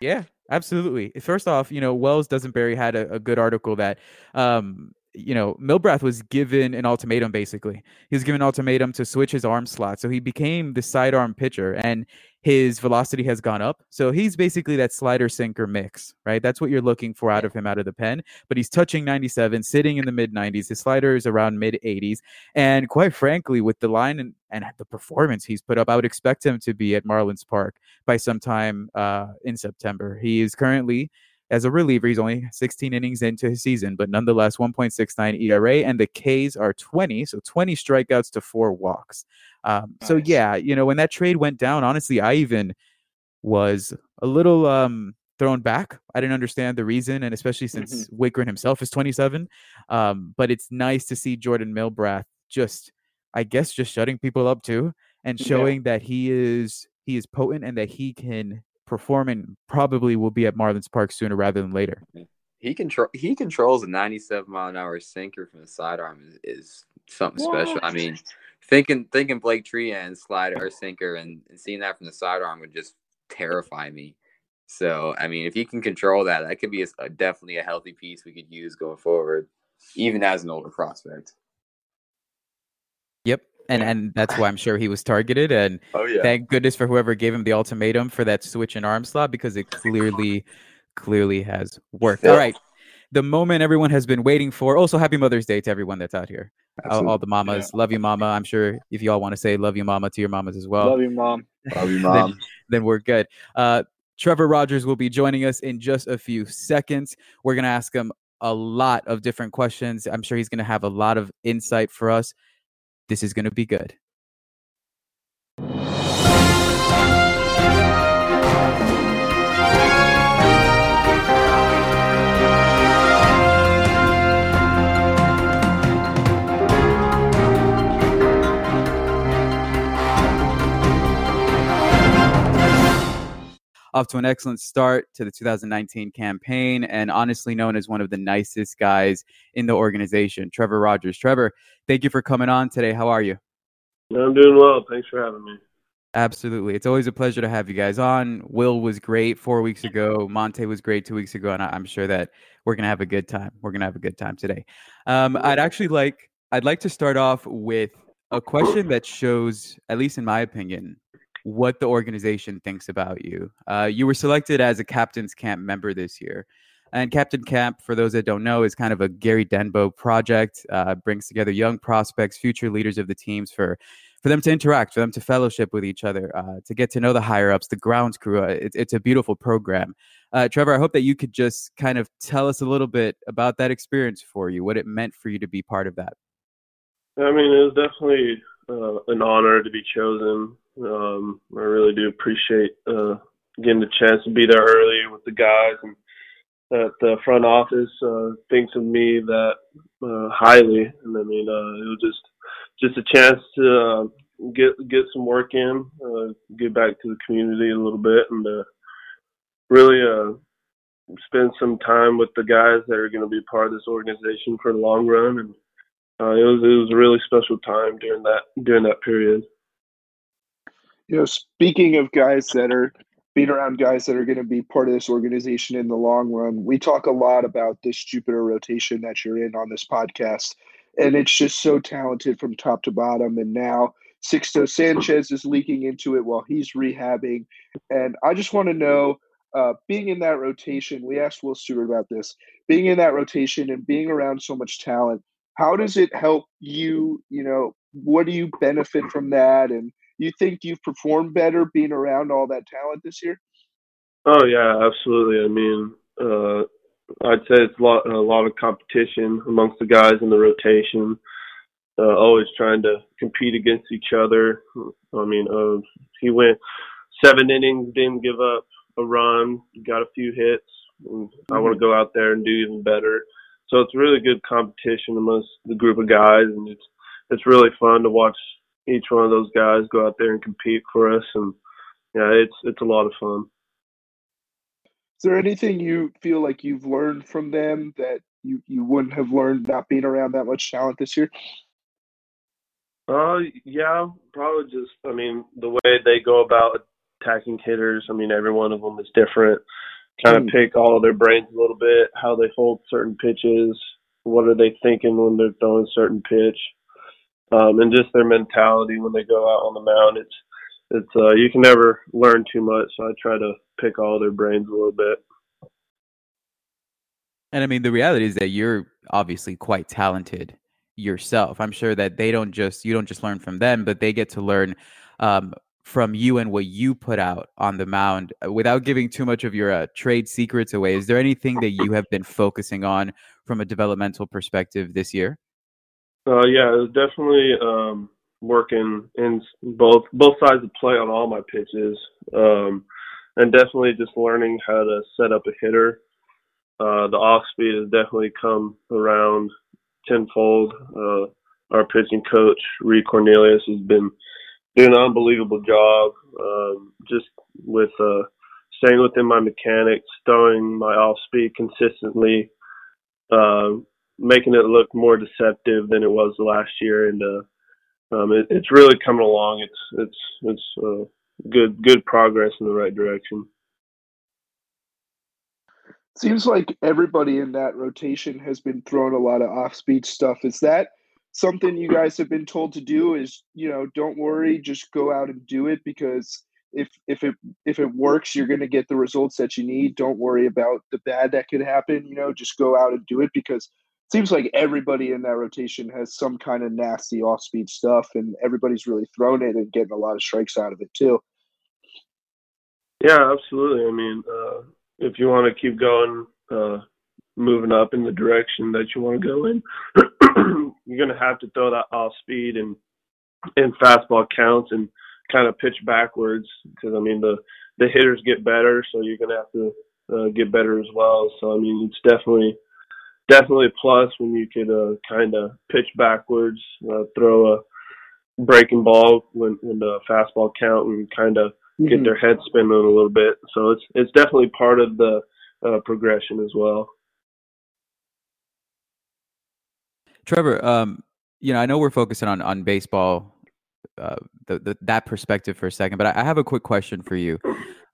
Yeah, absolutely. First off, you know, Wells Dusenbury had a, a good article that um you know, Milbrath was given an ultimatum basically. He was given an ultimatum to switch his arm slot. So he became the sidearm pitcher. And his velocity has gone up. So he's basically that slider sinker mix, right? That's what you're looking for out of him out of the pen. But he's touching 97, sitting in the mid 90s. His slider is around mid 80s. And quite frankly, with the line and, and the performance he's put up, I would expect him to be at Marlins Park by sometime uh, in September. He is currently as a reliever. He's only 16 innings into his season, but nonetheless, 1.69 ERA, and the Ks are 20, so 20 strikeouts to four walks. Um, nice. So yeah, you know, when that trade went down, honestly, I even was a little um, thrown back. I didn't understand the reason, and especially since mm-hmm. Himself is 27. Um, but it's nice to see Jordan Milbrath just, I guess, just shutting people up too, and showing yeah. that he is he is potent and that he can perform and probably will be at Marlins Park sooner rather than later. He control he controls a 97 mile an hour sinker from the sidearm is, is something what? special. I mean, thinking thinking Blake Treinen slider or sinker and, and seeing that from the sidearm would just terrify me. So I mean, if he can control that, that could be a, a, definitely a healthy piece we could use going forward, even as an older prospect. And and that's why I'm sure he was targeted. And oh, yeah. thank goodness for whoever gave him the ultimatum for that switch and arm slot because it clearly, clearly has worked. Yeah. All right, the moment everyone has been waiting for. Also, happy Mother's Day to everyone that's out here. All, all, the mamas, yeah. love you, mama. I'm sure if y'all want to say love you, mama, to your mamas as well. Love you, mom. Love you, mom. then, then we're good. Uh, Trevor Rogers will be joining us in just a few seconds. We're gonna ask him a lot of different questions. I'm sure he's gonna have a lot of insight for us. This is gonna be good. Off to an excellent start to the 2019 campaign and honestly known as one of the nicest guys in the organization, Trevor Rogers. Trevor, thank you for coming on today. How are you? I'm doing well. Thanks for having me. Absolutely. It's always a pleasure to have you guys on. Will was great four weeks ago. Monte was great two weeks ago. And I'm sure that we're going to have a good time. We're going to have a good time today. Um, I'd actually like, I'd like to start off with a question that shows, at least in my opinion, what the organization thinks about you. Uh, you were selected as a captain's camp member this year. And Captain Camp, for those that don't know, is kind of a Gary Denbo project. Uh, brings together young prospects, future leaders of the teams for for them to interact, for them to fellowship with each other, uh, to get to know the higher ups, the grounds crew. Uh, it, it's a beautiful program. Uh, Trevor, I hope that you could just kind of tell us a little bit about that experience for you, what it meant for you to be part of that. I mean, it was definitely uh, an honor to be chosen. Um, I really do appreciate uh, getting the chance to be there early with the guys and that the front office uh, thinks of me that uh, highly. And I mean, uh, it was just just a chance to uh, get get some work in, uh, get back to the community a little bit, and uh, really uh, spend some time with the guys that are going to be part of this organization for the long run. And uh, it was it was a really special time during that during that period. You know, speaking of guys that are being around guys that are going to be part of this organization in the long run, we talk a lot about this Jupiter rotation that you're in on this podcast, and it's just so talented from top to bottom. And now Sixto Sanchez is leaking into it while he's rehabbing. And I just want to know, uh, being in that rotation, we asked Will Stewart about this, being in that rotation and being around so much talent, how does it help you? You know, what do you benefit from that? And you think you've performed better being around all that talent this year? Oh yeah, absolutely. I mean, uh, I'd say it's a lot, a lot of competition amongst the guys in the rotation. Uh, always trying to compete against each other. I mean, uh, he went seven innings, didn't give up a run, got a few hits. And I want to go out there and do even better. So it's really good competition amongst the group of guys, and it's it's really fun to watch each one of those guys go out there and compete for us. And yeah, it's it's a lot of fun. Is there anything you feel like you've learned from them that you, you wouldn't have learned not being around that much talent this year? Uh, yeah, probably just. I mean, the way they go about attacking hitters. I mean, every one of them is different. Kind of mm. pick all of their brains a little bit, how they hold certain pitches, what are they thinking when they're throwing a certain pitch, um, and just their mentality when they go out on the mound. It's it's uh, you can never learn too much, so I try to pick all their brains a little bit. And I mean, the reality is that you're obviously quite talented yourself. I'm sure that they don't just you don't just learn from them, but they get to learn um, from you and what you put out on the mound. Uh, without giving too much of your uh, trade secrets away, is there anything that you have been focusing on from a developmental perspective this year? Uh, yeah, it was definitely um, working in both both sides of play on all my pitches, um, and definitely just learning how to set up a hitter. Uh, the off speed has definitely come around tenfold. Uh, our pitching coach Reid Cornelius has been doing an unbelievable job, um, just with uh, staying within my mechanics, throwing my off speed consistently, uh, making it look more deceptive than it was last year, and uh, um, it, it's really coming along. It's it's it's uh, good good progress in the right direction. Seems like everybody in that rotation has been throwing a lot of off-speed stuff. Is that something you guys have been told to do? Is you know, don't worry, just go out and do it because if if it if it works, you're going to get the results that you need. Don't worry about the bad that could happen. You know, just go out and do it because seems like everybody in that rotation has some kind of nasty off speed stuff, and everybody's really thrown it and getting a lot of strikes out of it too. Yeah, absolutely. I mean, uh, if you want to keep going, uh, moving up in the direction that you want to go in, you're going to have to throw that off speed and and fastball counts and kind of pitch backwards because I mean the the hitters get better, so you're going to have to uh, get better as well. So I mean, it's definitely definitely a plus when you could uh, kind of pitch backwards, uh, throw a breaking ball when when the fastball count, and kind of mm-hmm. get their head spinning a little bit. So it's it's definitely part of the uh, progression as well. Trevor, um, you know, I know we're focusing on on baseball, uh, the, the, that perspective for a second, but I, I have a quick question for you.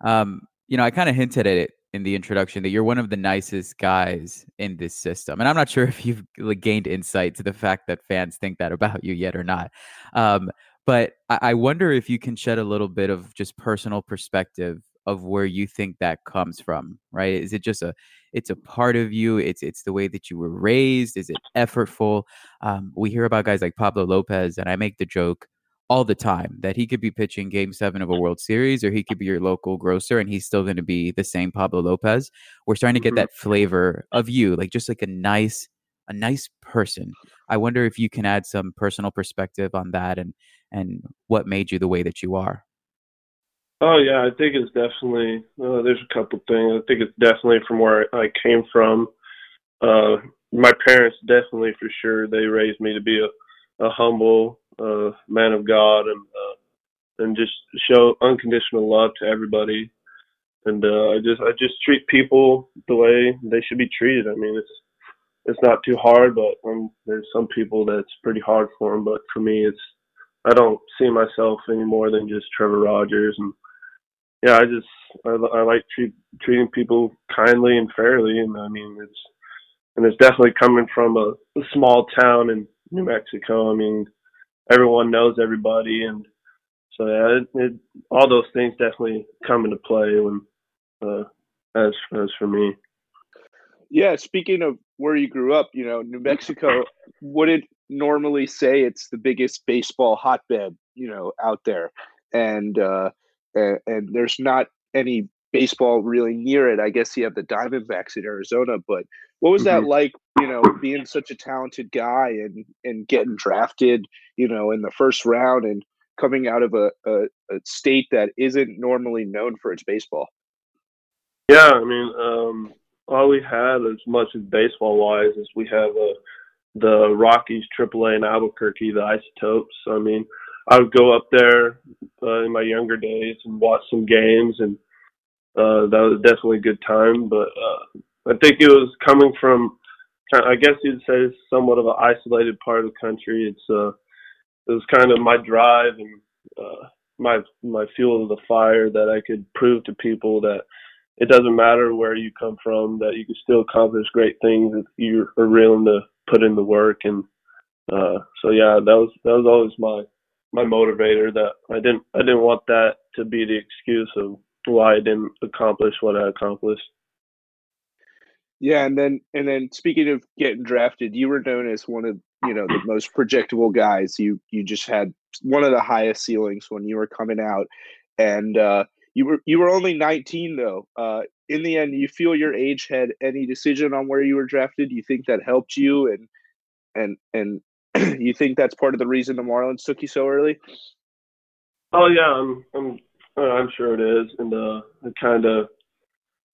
Um, you know, I kind of hinted at it in the introduction that you're one of the nicest guys in this system. And I'm not sure if you've like, gained insight to the fact that fans think that about you yet or not. Um, but I, I wonder if you can shed a little bit of just personal perspective of where you think that comes from, right? Is it just a it's a part of you? It's it's the way that you were raised. Is it effortful? Um, we hear about guys like Pablo Lopez, and I make the joke all the time that he could be pitching game seven of a World Series or he could be your local grocer and he's still going to be the same Pablo Lopez. We're starting to get mm-hmm. that flavor of you, like just like a nice, a nice person. I wonder if you can add some personal perspective on that and and what made you the way that you are. Oh yeah, I think it's definitely. Uh, there's a couple things. I think it's definitely from where I came from. Uh, my parents definitely, for sure, they raised me to be a, a humble, uh, man of God and uh, and just show unconditional love to everybody. And uh, I just I just treat people the way they should be treated. I mean, it's it's not too hard, but um, there's some people that's pretty hard for them. But for me, it's I don't see myself any more than just Trevor Rogers. And yeah, I just I, I like treat, treating people kindly and fairly. And I mean, it's and it's definitely coming from a, a small town in New Mexico. I mean, everyone knows everybody, and so yeah, it, it, all those things definitely come into play when uh, as as for me. Yeah, speaking of where you grew up, you know, New Mexico wouldn't normally say it's the biggest baseball hotbed, you know, out there, and uh, and, and there's not any baseball really near it. I guess you have the Diamondbacks in Arizona, but what was mm-hmm. that like? You know, being such a talented guy and and getting drafted, you know, in the first round and coming out of a, a, a state that isn't normally known for its baseball. Yeah, I mean, um, all we had as much as baseball wise is we have uh, the Rockies AAA in Albuquerque, the Isotopes. I mean, I would go up there uh, in my younger days and watch some games, and uh, that was definitely a good time. But uh, I think it was coming from, I guess you'd say, somewhat of an isolated part of the country. It's uh, it was kind of my drive and uh, my my fuel of the fire that I could prove to people that it doesn't matter where you come from, that you can still accomplish great things if you are willing to put in the work. And uh, so yeah, that was that was always my my motivator. That I didn't I didn't want that to be the excuse of why I didn't accomplish what I accomplished. Yeah, and then and then speaking of getting drafted, you were known as one of you know the most projectable guys. You you just had one of the highest ceilings when you were coming out, and uh, you were you were only 19 though. Uh, in the end, you feel your age had any decision on where you were drafted? You think that helped you, and and and you think that's part of the reason the Marlins took you so early? Oh yeah, I'm I'm uh, I'm sure it is, and uh, it kind of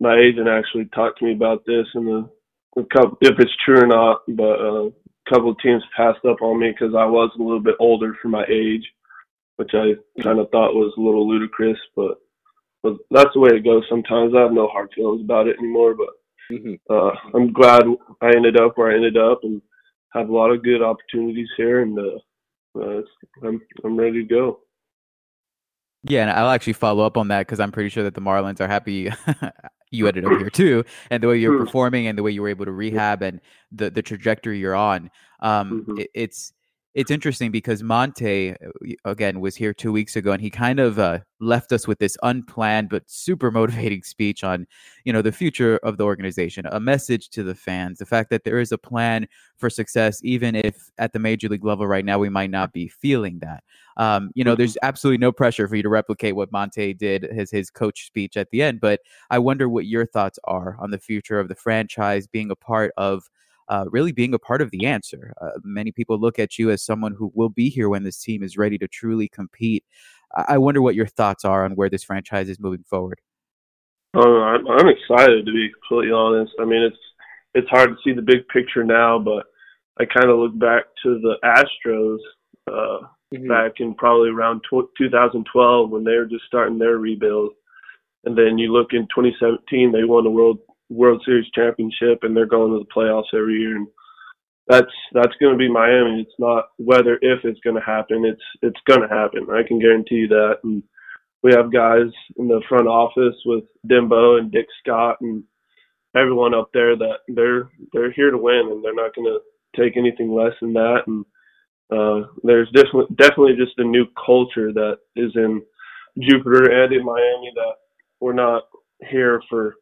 my agent actually talked to me about this, and the, the couple, if it's true or not, but uh, a couple of teams passed up on me because I was a little bit older for my age, which I kind of thought was a little ludicrous, but but that's the way it goes. Sometimes I have no hard feelings about it anymore, but mm-hmm. uh, I'm glad I ended up where I ended up and have a lot of good opportunities here, and uh, uh, I'm I'm ready to go. Yeah, and I'll actually follow up on that because I'm pretty sure that the Marlins are happy you ended up here too, and the way you're performing and the way you were able to rehab and the the trajectory you're on. Um, mm-hmm. it, it's it's interesting because Monte uh, again was here two weeks ago, and he kind of uh, left us with this unplanned but super motivating speech on, you know, the future of the organization, a message to the fans, the fact that there is a plan for success, even if at the major league level right now we might not be feeling that. Um, you know, there's mm-hmm. absolutely no pressure for you to replicate what Monte did his his coach speech at the end, but I wonder what your thoughts are on the future of the franchise being a part of uh, really being a part of the answer. Uh, many people look at you as someone who will be here when this team is ready to truly compete. I wonder what your thoughts are on where this franchise is moving forward. I'm, I'm excited to be completely honest. I mean, it's it's hard to see the big picture now, but I kind of look back to the Astros uh, mm-hmm. back in probably around tw- 2012 when they were just starting their rebuild, and then you look in 2017 they won the World World Series championship and they're going to the playoffs every year and that's that's going to be Miami. It's not whether if it's going to happen. It's it's going to happen. I can guarantee you that. And we have guys in the front office with Denbo and Dick Scott and everyone up there that they're they're here to win and they're not going to take anything less than that. And uh, there's definitely definitely just a new culture that is in Jupiter and in Miami that we're not here for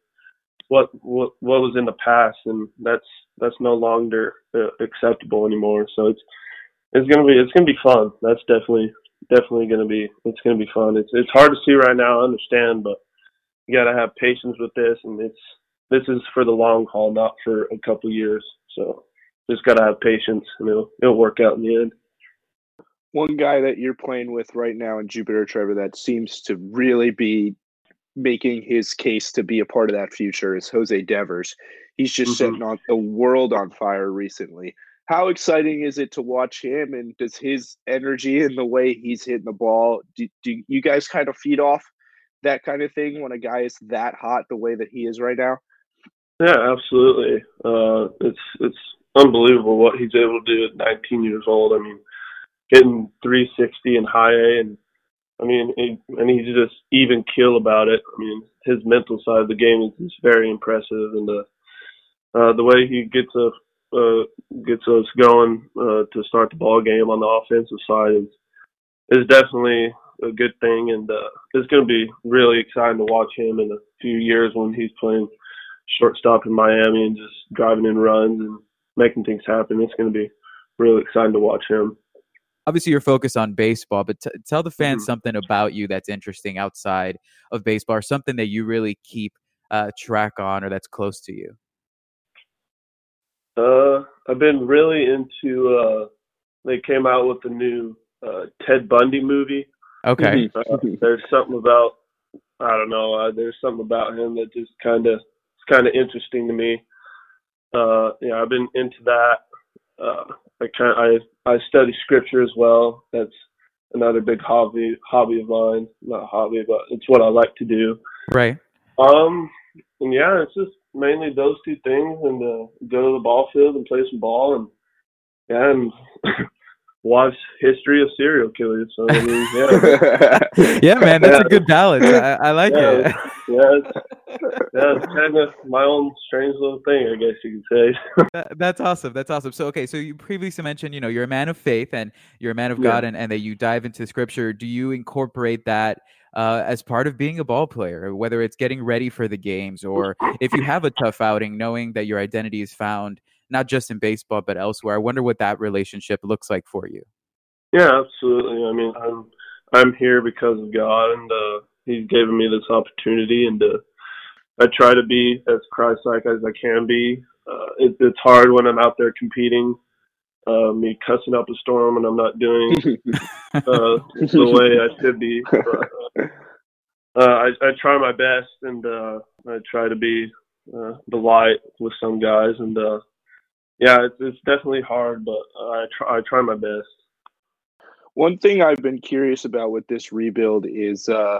what what what was in the past, and that's that's no longer uh, acceptable anymore. So it's it's gonna be it's gonna be fun. That's definitely definitely gonna be it's gonna be fun. It's it's hard to see right now. I understand, but you gotta have patience with this, and it's this is for the long haul, not for a couple years. So just gotta have patience, and it'll it'll work out in the end. One guy that you're playing with right now in Jupiter, Trevor, that seems to really be making his case to be a part of that future is Jose Devers. He's just mm-hmm. setting on the world on fire recently. How exciting is it to watch him? And does his energy and the way he's hitting the ball, do, do you guys kind of feed off that kind of thing when a guy is that hot the way that he is right now? Yeah, absolutely. Uh, it's it's unbelievable what he's able to do at 19 years old. I mean, hitting 360 in high A and I mean, and he's just even kill about it. I mean, his mental side of the game is, very impressive, and the uh, the way he gets a uh, gets us going uh, to start the ball game on the offensive side is is definitely a good thing, and uh, it's going to be really exciting to watch him in a few years when he's playing shortstop in Miami and just driving in runs and making things happen. It's going to be really exciting to watch him. Obviously, you're focused on baseball, but t- tell the fans Mhm. something about you that's interesting outside of baseball, or something that you really keep uh, track on, or that's close to you. Uh, I've been really into. Uh, they came out with the new uh, Ted Bundy movie. Okay. Uh, there's something about I don't know. Uh, there's something about him that just kind of it's kind of interesting to me. Uh, yeah, I've been into that. Uh, I kind I I study scripture as well. That's another big hobby hobby of mine. Not hobby, but it's what I like to do. Right. Um, and yeah, it's just mainly those two things, and uh, go to the ball field and play some ball, and yeah, and watch history of serial killers. So I mean, yeah, Yeah, man, that's a good balance. I, I like Yeah. it. yeah, it's, yeah, it's kind of my own strange little thing, I guess you could say. That, that's awesome. That's awesome. So, okay, so you previously mentioned, you know, you're a man of faith and you're a man of Yeah. God, and, and that you dive into Scripture. Do you incorporate that uh, as part of being a ball player, whether it's getting ready for the games, or if you have a tough outing, knowing that your identity is found not just in baseball but elsewhere? I wonder what that relationship looks like for you. Yeah, absolutely. I mean, I'm I'm here because of God, and uh, He's given me this opportunity, and uh, I try to be as Christ-like as I can be. Uh, it, it's hard when I'm out there competing, uh, me cussing up a storm, and I'm not doing uh, the way I should be. But, uh, uh, I, I try my best, and uh, I try to be uh, the light with some guys, and uh, yeah, it's, it's definitely hard, but I try I try my best. One thing I've been curious about with this rebuild is uh,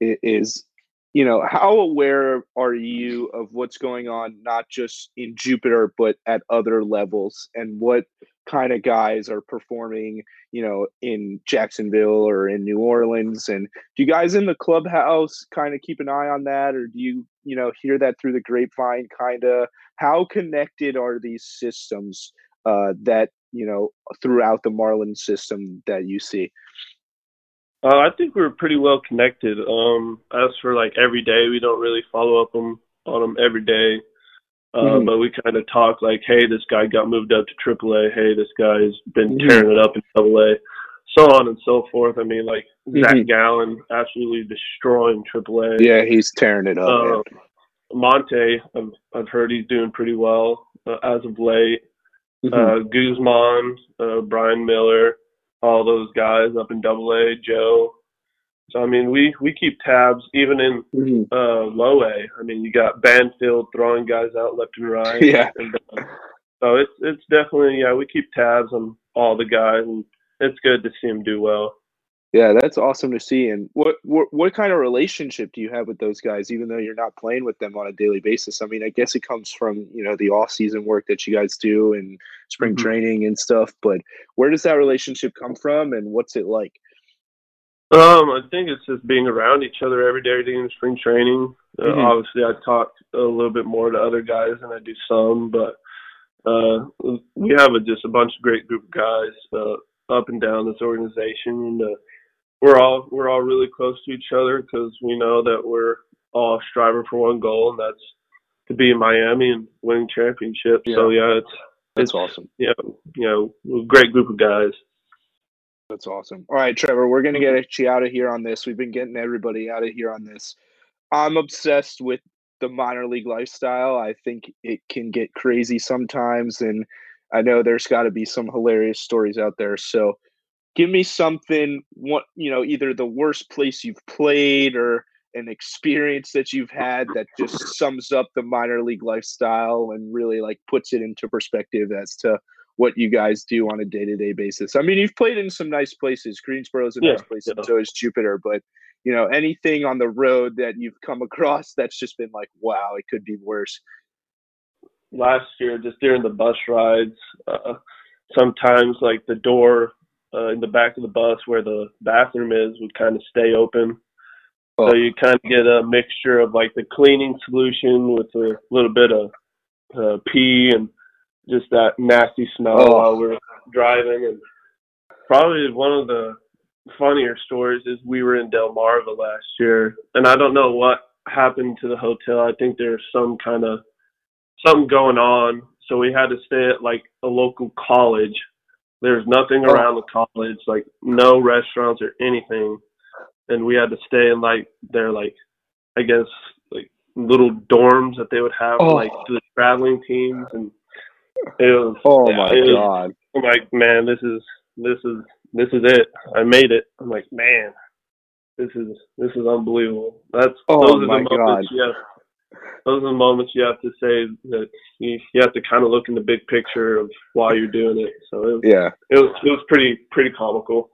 is you know how aware are you of what's going on not just in Jupiter but at other levels and what kind of guys are performing you know in Jacksonville or in New Orleans and do you guys in the clubhouse kind of keep an eye on that or do you you know hear that through the grapevine kind of how connected are these systems uh that you know throughout the Marlin system that you see? Uh, I think we're pretty well connected. Um, as for like every day, we don't really follow up on on them every day, uh, Mhm. but we kind of talk like, hey, this guy got moved up to AAA. Hey, this guy's been Mhm. tearing it up in AA, so on and so forth. I mean, like Zach Mhm. Gallen absolutely destroying AAA. yeah he's tearing it up. Uh, Monte, I've, I've heard he's doing pretty well uh, as of late. Mhm. Uh, Guzman, uh, Brian Miller, all those guys up in Double A, Joe. So I mean, we we keep tabs even in Mhm. uh, low A. I mean, you got Banfield throwing guys out left and right. Yeah. And, uh, so it's it's definitely yeah. We keep tabs on all the guys, and it's good to see them do well. Yeah, that's awesome to see. And what, what what kind of relationship do you have with those guys, even though you're not playing with them on a daily basis? I mean, I guess it comes from you know the off season work that you guys do and spring Mhm. training and stuff. But where does that relationship come from, and what's it like? Um, I think it's just being around each other every day during spring training. Uh, Mhm. Obviously, I talk a little bit more to other guys than I do some, but uh, we have a, just a bunch of great group of guys uh, up and down this organization, and uh, we're all we're all really close to each other because we know that we're all striving for one goal, and that's to be in Miami and win championships. So yeah, it's That's it's awesome. yeah, you know, a great group of guys. That's awesome. All right, Trevor, we're gonna get you out of here on this. We've been getting everybody out of here on this. I'm obsessed with the minor league lifestyle. I think it can get crazy sometimes, and I know there's got to be some hilarious stories out there. So, give me something. What you know, either the worst place you've played or an experience that you've had that just sums up the minor league lifestyle and really like puts it into perspective as to what you guys do on a day-to-day basis. I mean, you've played in some nice places. Greensboro's a Yeah, nice place, and yeah. so is Jupiter. But you know, anything on the road that you've come across that's just been like, wow, it could be worse. last year just during the bus rides uh sometimes like the door uh, in the back of the bus where the bathroom is would kind of stay open Oh. so you kind of get a mixture of like the cleaning solution with a little bit of uh, pee and just that nasty smell Oh. while we were driving. And probably one of the funnier stories is we were in Del Delmarva last year, and I don't know what happened to the hotel. I think there's some kind of something going on, so we had to stay at like a local college. There's nothing Oh. around the college, like no restaurants or anything, and we had to stay in like their like, I guess like little dorms that they would have for, Oh. like the traveling teams, and it was Oh my it god. I'm like, man, this is this is this is it. I made it. I'm like, man, this is this is unbelievable. That's Oh those are my the moments you have. Those are the moments you have to say that you, you have to kind of look in the big picture of why you're doing it. So it was, Yeah. it was it was pretty pretty comical.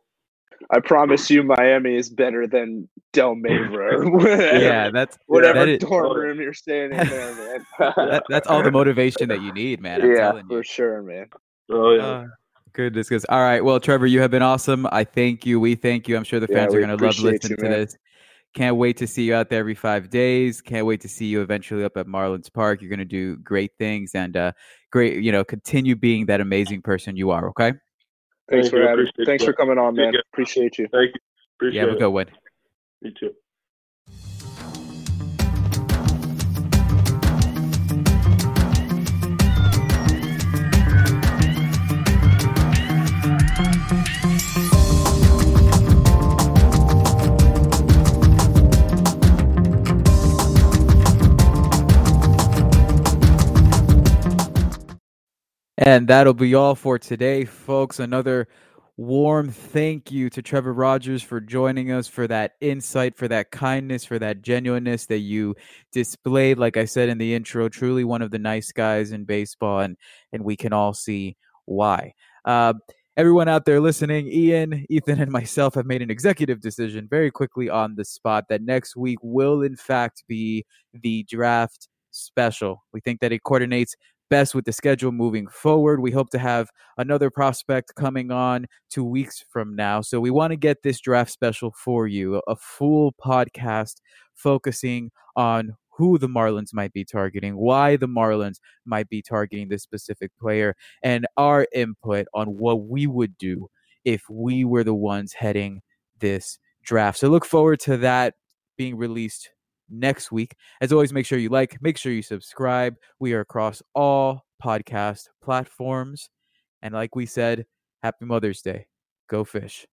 I promise you Miami is better than Delmarva. Yeah, that's Whatever that is- dorm room you're staying in there, man. that, that's all the motivation that you need, man. I'm yeah, you. for sure, man. Oh yeah. Uh, goodness, goodness. All right. Well, Trevor, you have been awesome. I thank you. We thank you. I'm sure the Yeah, fans are going to love listening you, to this. Can't wait to see you out there every five days. Can't wait to see you eventually up at Marlins Park. You're going to do great things and uh, great, you know, continue being that amazing person you are. Okay. Thanks Thank for having. Thanks that. for coming on, man. Yeah. Appreciate you. Thank you. Appreciate yeah. Have a it. good one. You too. And that'll be all for today, folks. Another warm thank you to Trevor Rogers for joining us, for that insight, for that kindness, for that genuineness that you displayed. Like I said in the intro, truly one of the nice guys in baseball, and and we can all see why. Uh, everyone out there listening, Ian, Ethan, and myself have made an executive decision very quickly on the spot that next week will, in fact, be the draft special. We think that it coordinates best with the schedule moving forward. We hope to have another prospect coming on two weeks from now. So we want to get this draft special for you, a full podcast focusing on who the Marlins might be targeting, why the Marlins might be targeting this specific player, and our input on what we would do if we were the ones heading this draft. So look forward to that being released next week. As always, make sure you like, make sure you subscribe. We are across all podcast platforms. And like we said, happy Mother's Day. Go fish.